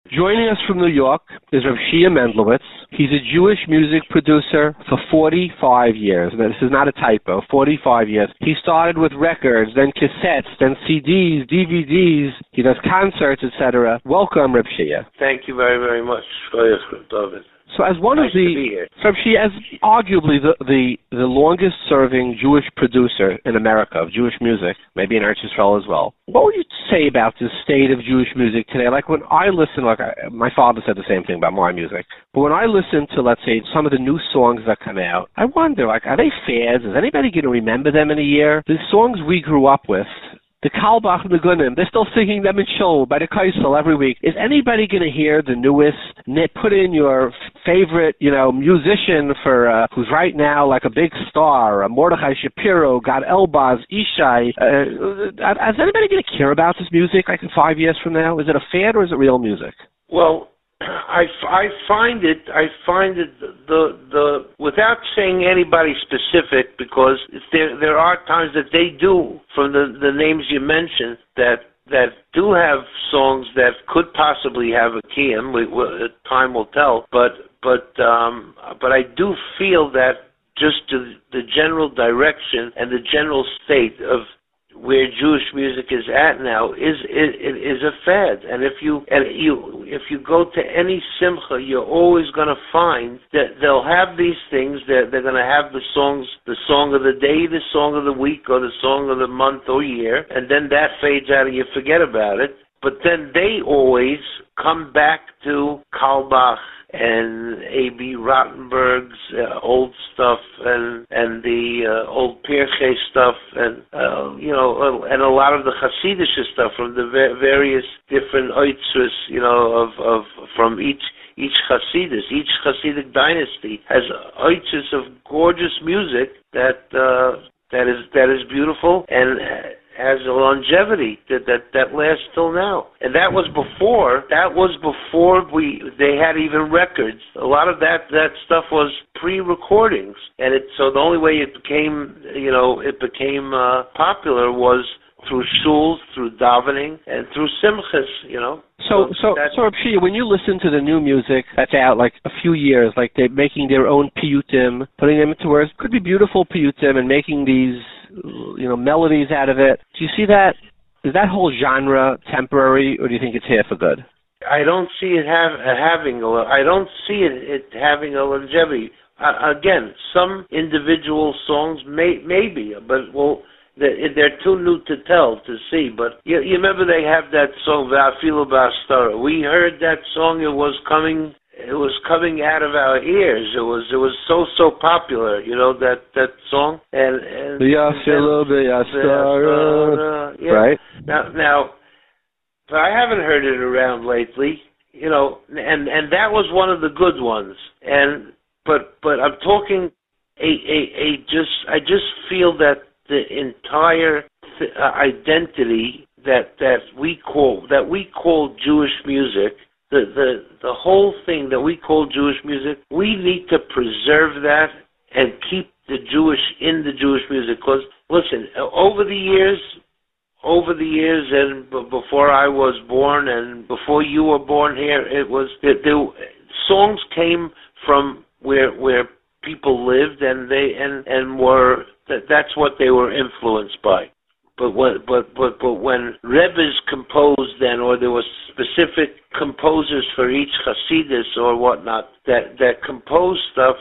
Joining us from New York is Rav Shia Mendlowitz. He's a Jewish music producer for 45 years. Now, this is not a typo, 45 years. He started with records, then cassettes, then CDs, DVDs. He does concerts, etc. Welcome, Rav Shia. Thank you very, very much, David. So, as one nice of the, so she as arguably the, the the longest serving Jewish producer in America of Jewish music, maybe in Eretz Yisrael as well. What would you say about the state of Jewish music today? Like when I listen, like I, my father said the same thing about my music. But when I listen to, let's say, some of the new songs that come out, I wonder, like, are they fads? Is anybody going to remember them in a year? The songs we grew up with the Carlebach and the Gunim, they're still singing them in show by the Kaisel every week. Is anybody going to hear the newest? Put in your favorite, you know, musician for uh, who's right now like a big star, uh, Mordechai Shapiro, Gad Elbaz, Ishay. Uh, is anybody going to care about this music like in five years from now? Is it a fad or is it real music? Well, I, I find it I find it the the without saying anybody specific because there there are times that they do from the the names you mentioned that that do have songs that could possibly have a kiyum. We, we, time will tell, but but um, but I do feel that just to the general direction and the general state of where Jewish music is at now is is, is a fad. And if you and you if you go to any simcha, you're always going to find that they'll have these things. They're they're going to have the songs, the song of the day, the song of the week, or the song of the month or year, and then that fades out and you forget about it. But then they always come back to Carlebach and Abie Rotenberg's uh, old stuff and and the uh, old Pirche stuff and uh, you know uh, and a lot of the Hasidic stuff from the various different oitzers you know of of from each each Hasidus, each Hasidic dynasty has oitzers of gorgeous music that uh, that is that is beautiful and has a longevity that that that lasts till now. And that was before that was before we they had even records. A lot of that that stuff was pre-recordings, and it so the only way it became you know it became uh, popular was through shuls, through davening, and through simchas, you know. So, so, so, so when you listen to the new music that's out, like a few years, like they're making their own piyutim, putting them into words, could be beautiful piyutim, and making these you know melodies out of it. Do you see that? Is that whole genre temporary, or do you think it's here for good? I don't see it have, having a. I don't see it, it having a longevity. Uh, again, some individual songs may maybe, but well, they're, they're too new to tell to see. But you, you remember they have that song "Va'afilu Ba'astara." We heard that song; it was coming it was coming out of our ears. It was it was so so popular, you know that that song. And, and yeah, right now now, but I haven't heard it around lately. You know, and and that was one of the good ones. And but but I'm talking a a, a just I just feel that the entire th- uh, identity that that we call that we call Jewish music the the the whole thing that we call Jewish music, we need to preserve that and keep the Jewish in the Jewish music. Because listen, over the years, over the years, and b- before I was born, and before you were born here, it was the, the songs came from where where people lived, and they and and were that that's what they were influenced by. But what, but but but when Rebbe's composed then, or there was specific composers for each Hasidus or whatnot that that composed stuff,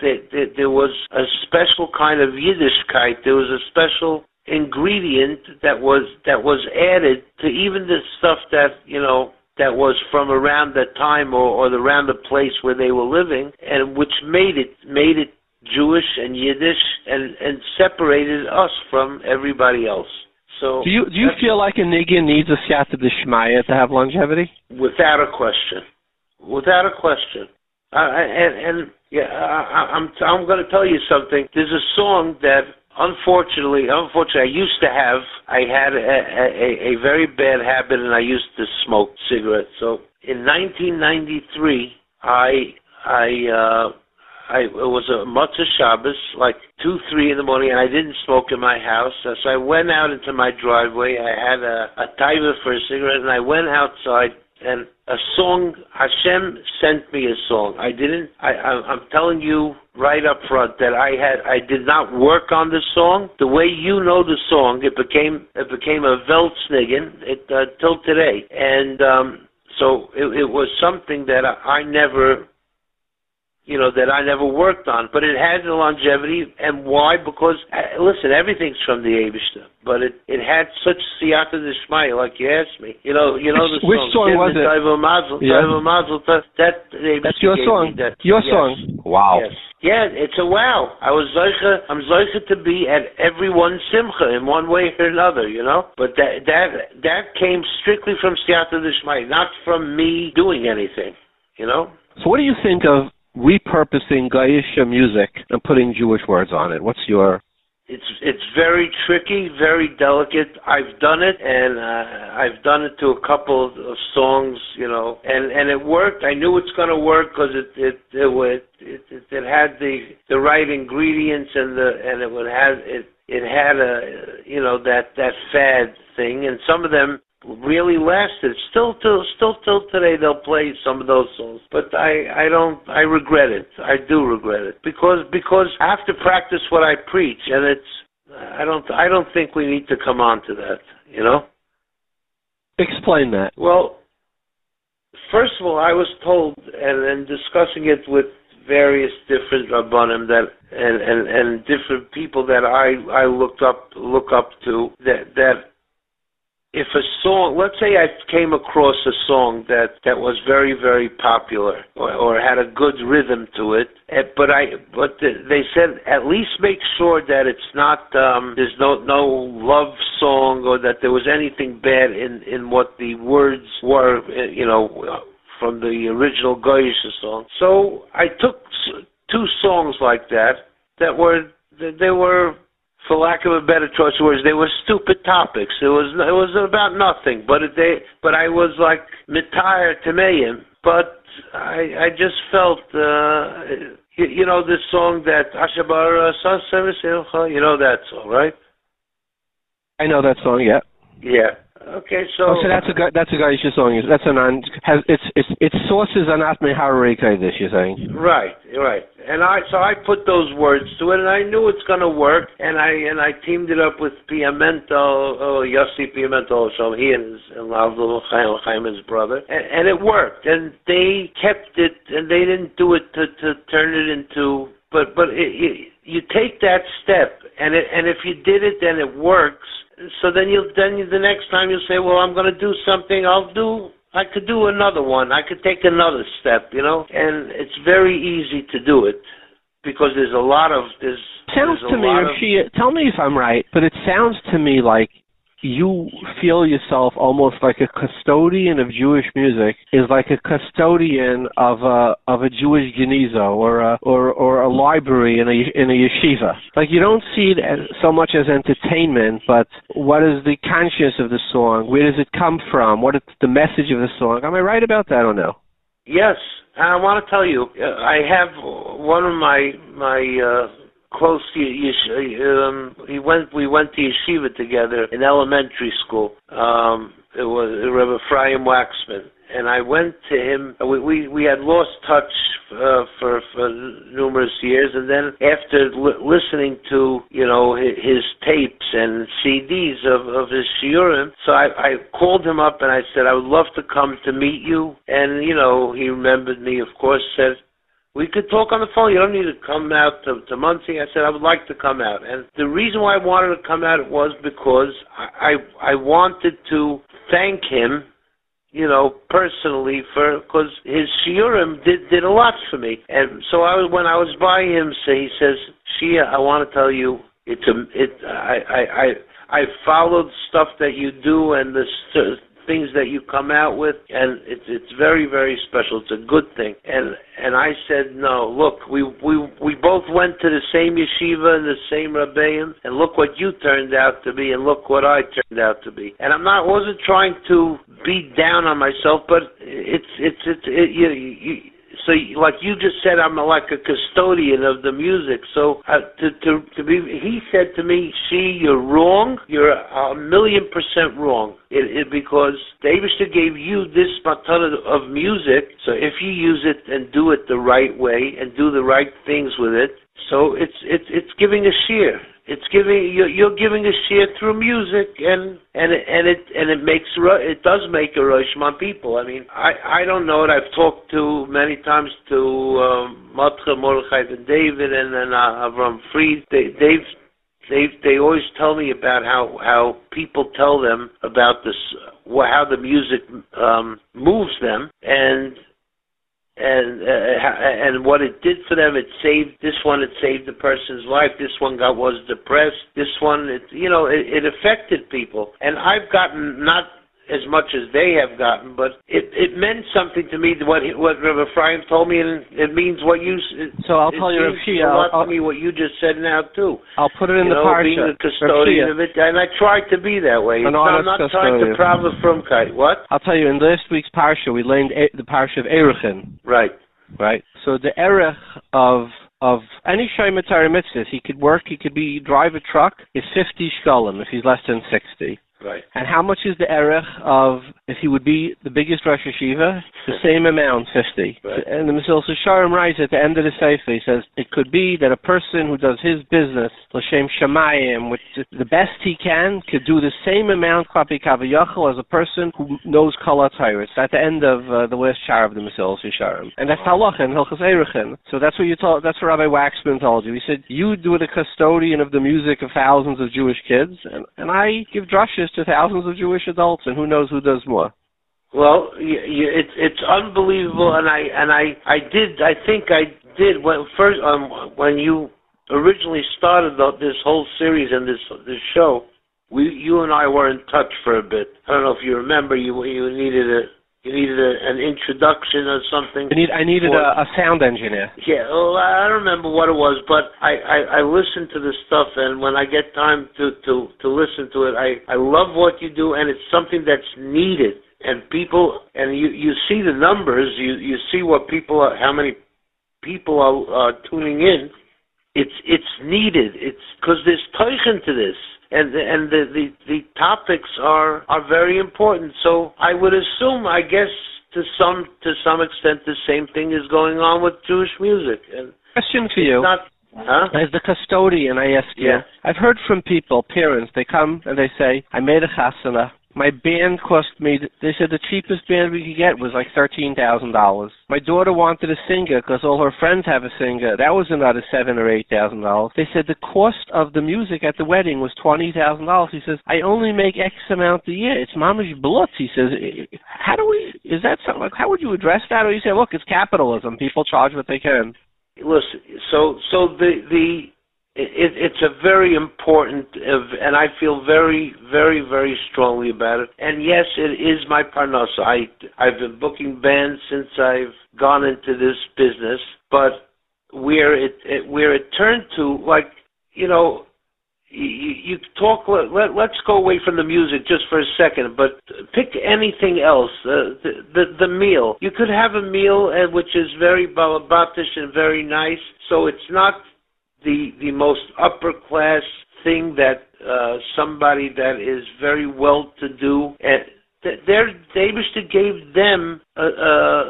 that, that there was a special kind of Yiddishkeit. There was a special ingredient that was that was added to even the stuff that you know that was from around that time or, or around the place where they were living, and which made it made it Jewish and Yiddish and and separated us from everybody else. So Do you do you feel like a niggun needs a siyata d'shmaya to have longevity? without a question, without a question, uh, and and yeah, I, I'm I'm going to tell you something. There's a song that unfortunately, unfortunately, I used to have. I had a, a, a very bad habit, and I used to smoke cigarettes. So in 1993, I I uh, I it was a Motzei Shabbos, like two, three in the morning, and I didn't smoke in my house. So I went out into my driveway. I had a a taiva for a cigarette, and I went outside. And a song, Hashem sent me a song. I didn't. I, I I'm telling you right up front that I had. I did not work on the song the way you know the song. It became it became a Weltsnigen it uh, till today, and um, so it, it was something that I, I never you know, that I never worked on, but it had the longevity. And why? Because, uh, listen, everything's from the Abishter, but it it had such siyata d'shmaya, like you asked me. You know, you know Which- the which song was it? Taiva Mazel, Yeah. Taiva Mazel, that, that That's your song. me That, Your yes. song. Wow. Yes. Yeah, it's a wow. I was zeicha, I'm zeicha to be at everyone's simcha in one way or another, you know. But that that that came strictly from siyata d'shmaya, not from me doing anything, you know. So what do you think of repurposing Gaisha music and putting Jewish words on it? What's your It's it's very tricky, very delicate. I've done it, and uh, I've done it to a couple of, songs, you know, and and it worked. I knew it's going to work because it it it, it it it had the the right ingredients and the and it would have it it had a you know that that fad thing, and some of them really lasted. Still till still till today they'll play some of those songs. But I I don't I regret it. I do regret it because because I have to practice what I preach and it's I don't I don't think we need to come on to that, you know? explain that? Well, first of all, I was told and and discussing it with various different rabbanim that and and and different people that I I looked up look up to that that if a song, let's say I came across a song that that was very very popular or, or had a good rhythm to it, eh, but I but they said at least make sure that it's not um there's no no love song or that there was anything bad in in what the words were, eh, you know, from the original Goyish song. So I took two songs like that that were they were for lack of a better choice of words, they were stupid topics. It was it was about nothing, but it, they but I was like mitire to me, But I I just felt uh you, you know this song that Asher Bara Simcha, you know that song, right? I know that song. Yeah. Yeah. Okay, so oh, so that's a that's a Gaisha song. That's a non has it's it's its sources are not meharei this. You're saying. Right, right. And I so I put those words to it, and I knew it's going to work. And I and I teamed it up with Piamento, oh, Yossi Piamento, so he and his and Lavdo Chaim, Chaim, his brother, and, and it worked. And they kept it, and they didn't do it to to turn it into. But but it, it, you take that step, and it and if you did it, then it works. So then you'll then you, the next time you say, well, I'm going to do something. I'll do I could do another one. I could take another step, you know, and it's very easy to do it because there's a lot of there's Sounds there's to me, of, Rashia, tell me if I'm right, but it sounds to me like you feel yourself almost like a custodian of Jewish music is like a custodian of a of a Jewish geniza or a or or a library in a in a yeshiva. Like you don't see it as, so much as entertainment, but what is the conscience of the song? Where does it come from? What is the message of the song? Am I right about that or no? Yes, and I want to tell you, uh, I have one of my my uh, close to yesh- um he went we went to yeshiva together in elementary school. Um it was Rabbi Ephraim Wachsman. And I went to him we we, we had lost touch uh, for for numerous years. And then after li- listening to you know his, his tapes and CDs of of his shiurim so I I called him up and I said I would love to come to meet you. And you know he remembered me of course said we could talk on the phone. You don't need to come out to, to Monsey. I said I would like to come out, and the reason why I wanted to come out was because I I, I wanted to thank him, you know, personally for because his shiurim did did a lot for me, and so I was when I was by him, so he says, Shia, I want to tell you, it's a it I I I I followed stuff that you do and the things that you come out with and it's it's very very special. It's a good thing. And and I said no look we we we both went to the same yeshiva and the same rabbeim and look what you turned out to be and look what I turned out to be. And I'm not wasn't trying to beat down on myself but it's it's it's it, you, you so like you just said i'm like a custodian of the music. So uh, to to to be he said to me see you're wrong. You're a million percent wrong. It, it because David gave you this matana of music. So if you use it and do it the right way and do the right things with it so it's it's it's giving a shiur it's giving you're, giving a shiur through music and and it, and it and it makes it does make a rush on people. I mean, I I don't know it. I've talked to many times to um, Matre Mordechai and David and then uh, Avram Fried. They they've they they always tell me about how how people tell them about this how the music um moves them and and uh, and what it did for them, it saved this one. It saved the person's life. This one got was depressed. This one, it, you know, it, it affected people. And I've gotten not as much as they have gotten, but it it meant something to me. What what Rabbi Ephraim told me, and it means what you. It, so I'll tell you, Rav a lot I'll, to me what you just said now too. I'll put it in you the know, parsha. being a custodian of it, and I tried to be that way. An I'm not trying to custodian. problem from Kai. What? I'll tell you, in last week's parsha, we learned the parsha of Erechin, Right. right? So the erech of of any Shaimatari mitzvahs, he could work, he could be drive a truck, is 50 shkalim if he's less than 60. Right. And how much is the erech of if he would be the biggest Rosh Yeshiva? The same amount, 50. Right. And the Mesilas Yesharim writes at the end of the Sefer, he says, it could be that a person who does his business, L'Shem Shemayim, with the best he can, could do the same amount, Klapi Kavayachal, as a person who knows Kol HaTyrus. At the end of uh, the last char of the Mesilas Yesharim. And that's Halach and Hilchas Erechin. So that's what you told, that's what Rabbi Wachsman told you. He said, you do the custodian of the music of thousands of Jewish kids, and, and I give drushes to thousands of Jewish adults, and who knows who does more. Well, it's it's unbelievable, and I and I I did I think I did when first um when you originally started this whole series and this this show, we you and I were in touch for a bit. I don't know if you remember you you needed a you needed a, an introduction or something. I, need, I needed for- a, a sound engineer. Yeah, well, I don't remember what it was, but I, I I listen to the stuff, and when I get time to to to listen to it, I I love what you do, and it's something that's needed. And people, and you you see the numbers, you you see what people are, how many people are uh, tuning in. It's it's needed. It's because there's toichen to this, and and the, the the topics are are very important. So I would assume, I guess, to some to some extent, the same thing is going on with Jewish music. And Question for you. not, huh? As the custodian, I ask you. I've heard from people, parents, they come and they say, I made a chasana. My band cost me, they said the cheapest band we could get was like $13,000. My daughter wanted a singer because all her friends have a singer. That was another seven or $8,000. They said the cost of the music at the wedding was $20,000. He says, I only make X amount a year. It's mama's blutz. He says, how do we, is that something, like, how would you address that? Or you say, look, it's capitalism. People charge what they can. listen so so the the it, it's a very important, and I feel very, very, very strongly about it. And yes, it is my parnasa. I I've been booking bands since I've gone into this business, but where it, it where it turned to, like you know, you, you talk. Let, let's go away from the music just for a second, but pick anything else. Uh, the, the the meal. You could have a meal uh, which is very balabatish and very nice. So it's not the the most upper class thing that uh, somebody that is very well to do. And their Abishter gave them uh, uh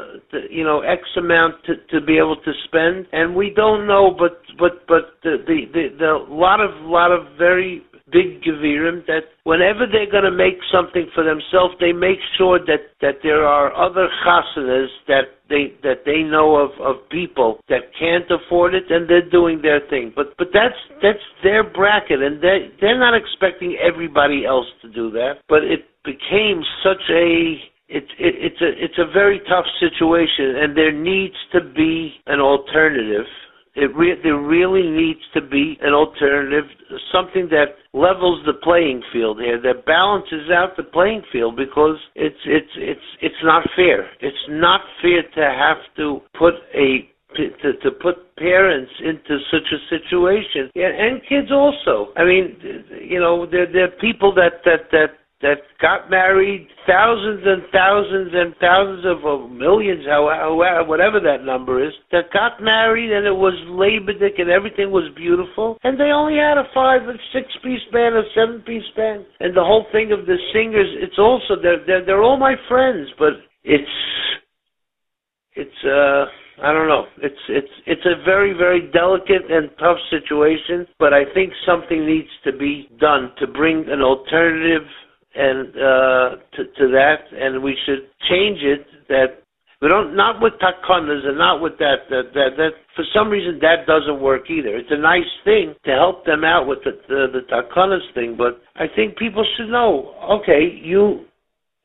you know X amount to, to be able to spend, and we don't know, but but but the the the, the lot of lot of very big gevirim that whenever they're going to make something for themselves, they make sure that that there are other chasanas that they that they know of of people that can't afford it, and they're doing their thing. But but that's that's their bracket, and they they're not expecting everybody else to do that. But it became such a it's it, it's a it's a very tough situation, and there needs to be an alternative it re- there really needs to be an alternative, something that levels the playing field here, that balances out the playing field because it's it's it's it's not fair. It's not fair to have to put a to, to put parents into such a situation yeah, and kids also i mean you know there there are people that that that that got married, thousands and thousands and thousands of millions, however, whatever that number is, that got married and it was Labodik and everything was beautiful, and they only had a five and six piece band, a seven piece band, and the whole thing of the singers. It's also they're they're, they're all my friends, but it's it's uh I don't know. It's it's it's a very very delicate and tough situation, but I think something needs to be done to bring an alternative and uh, to, to that, and we should change it that we don't not with takonas and not with that, that that that for some reason that doesn't work either. It's a nice thing to help them out with the the, the takonas thing, but I think people should know. Okay, you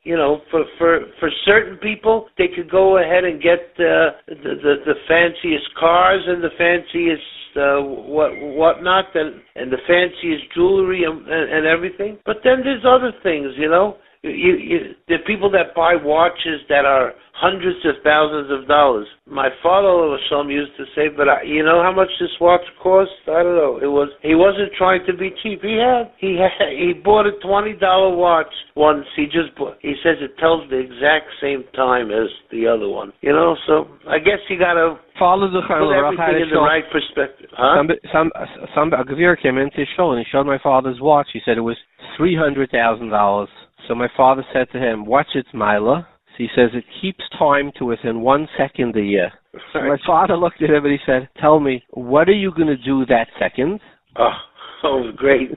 you know, for for for certain people, they could go ahead and get uh, the, the the fanciest cars and the fanciest uh, what whatnot and and the fanciest jewelry and, and and everything. But then there's other things, you know. You, you, are people that buy watches that are hundreds of thousands of dollars. My father some used to say, but I, you know how much this watch cost? I don't know. It was he wasn't trying to be cheap. He had he had he bought a twenty dollar watch once. He just bought. He says it tells the exact same time as the other one. You know, so I guess you got to follow the put everything in the right perspective. Huh? Some some some a Gavir came into his show and he showed my father's watch. He said it was three hundred thousand dollars. So my father said to him, "Watch its Mila." He says it keeps time to within one second a year. So my father looked at him and he said, "Tell me, what are you going to do that second?" Oh, oh, great!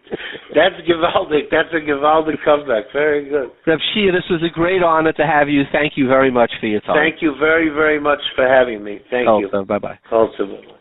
That's Givaldic. That's a Givaldic comeback. Very good. Reb Shia, this was a great honor to have you. Thank you very much for your time. Thank you very, very much for having me. Thank also, you. Bye bye. Also.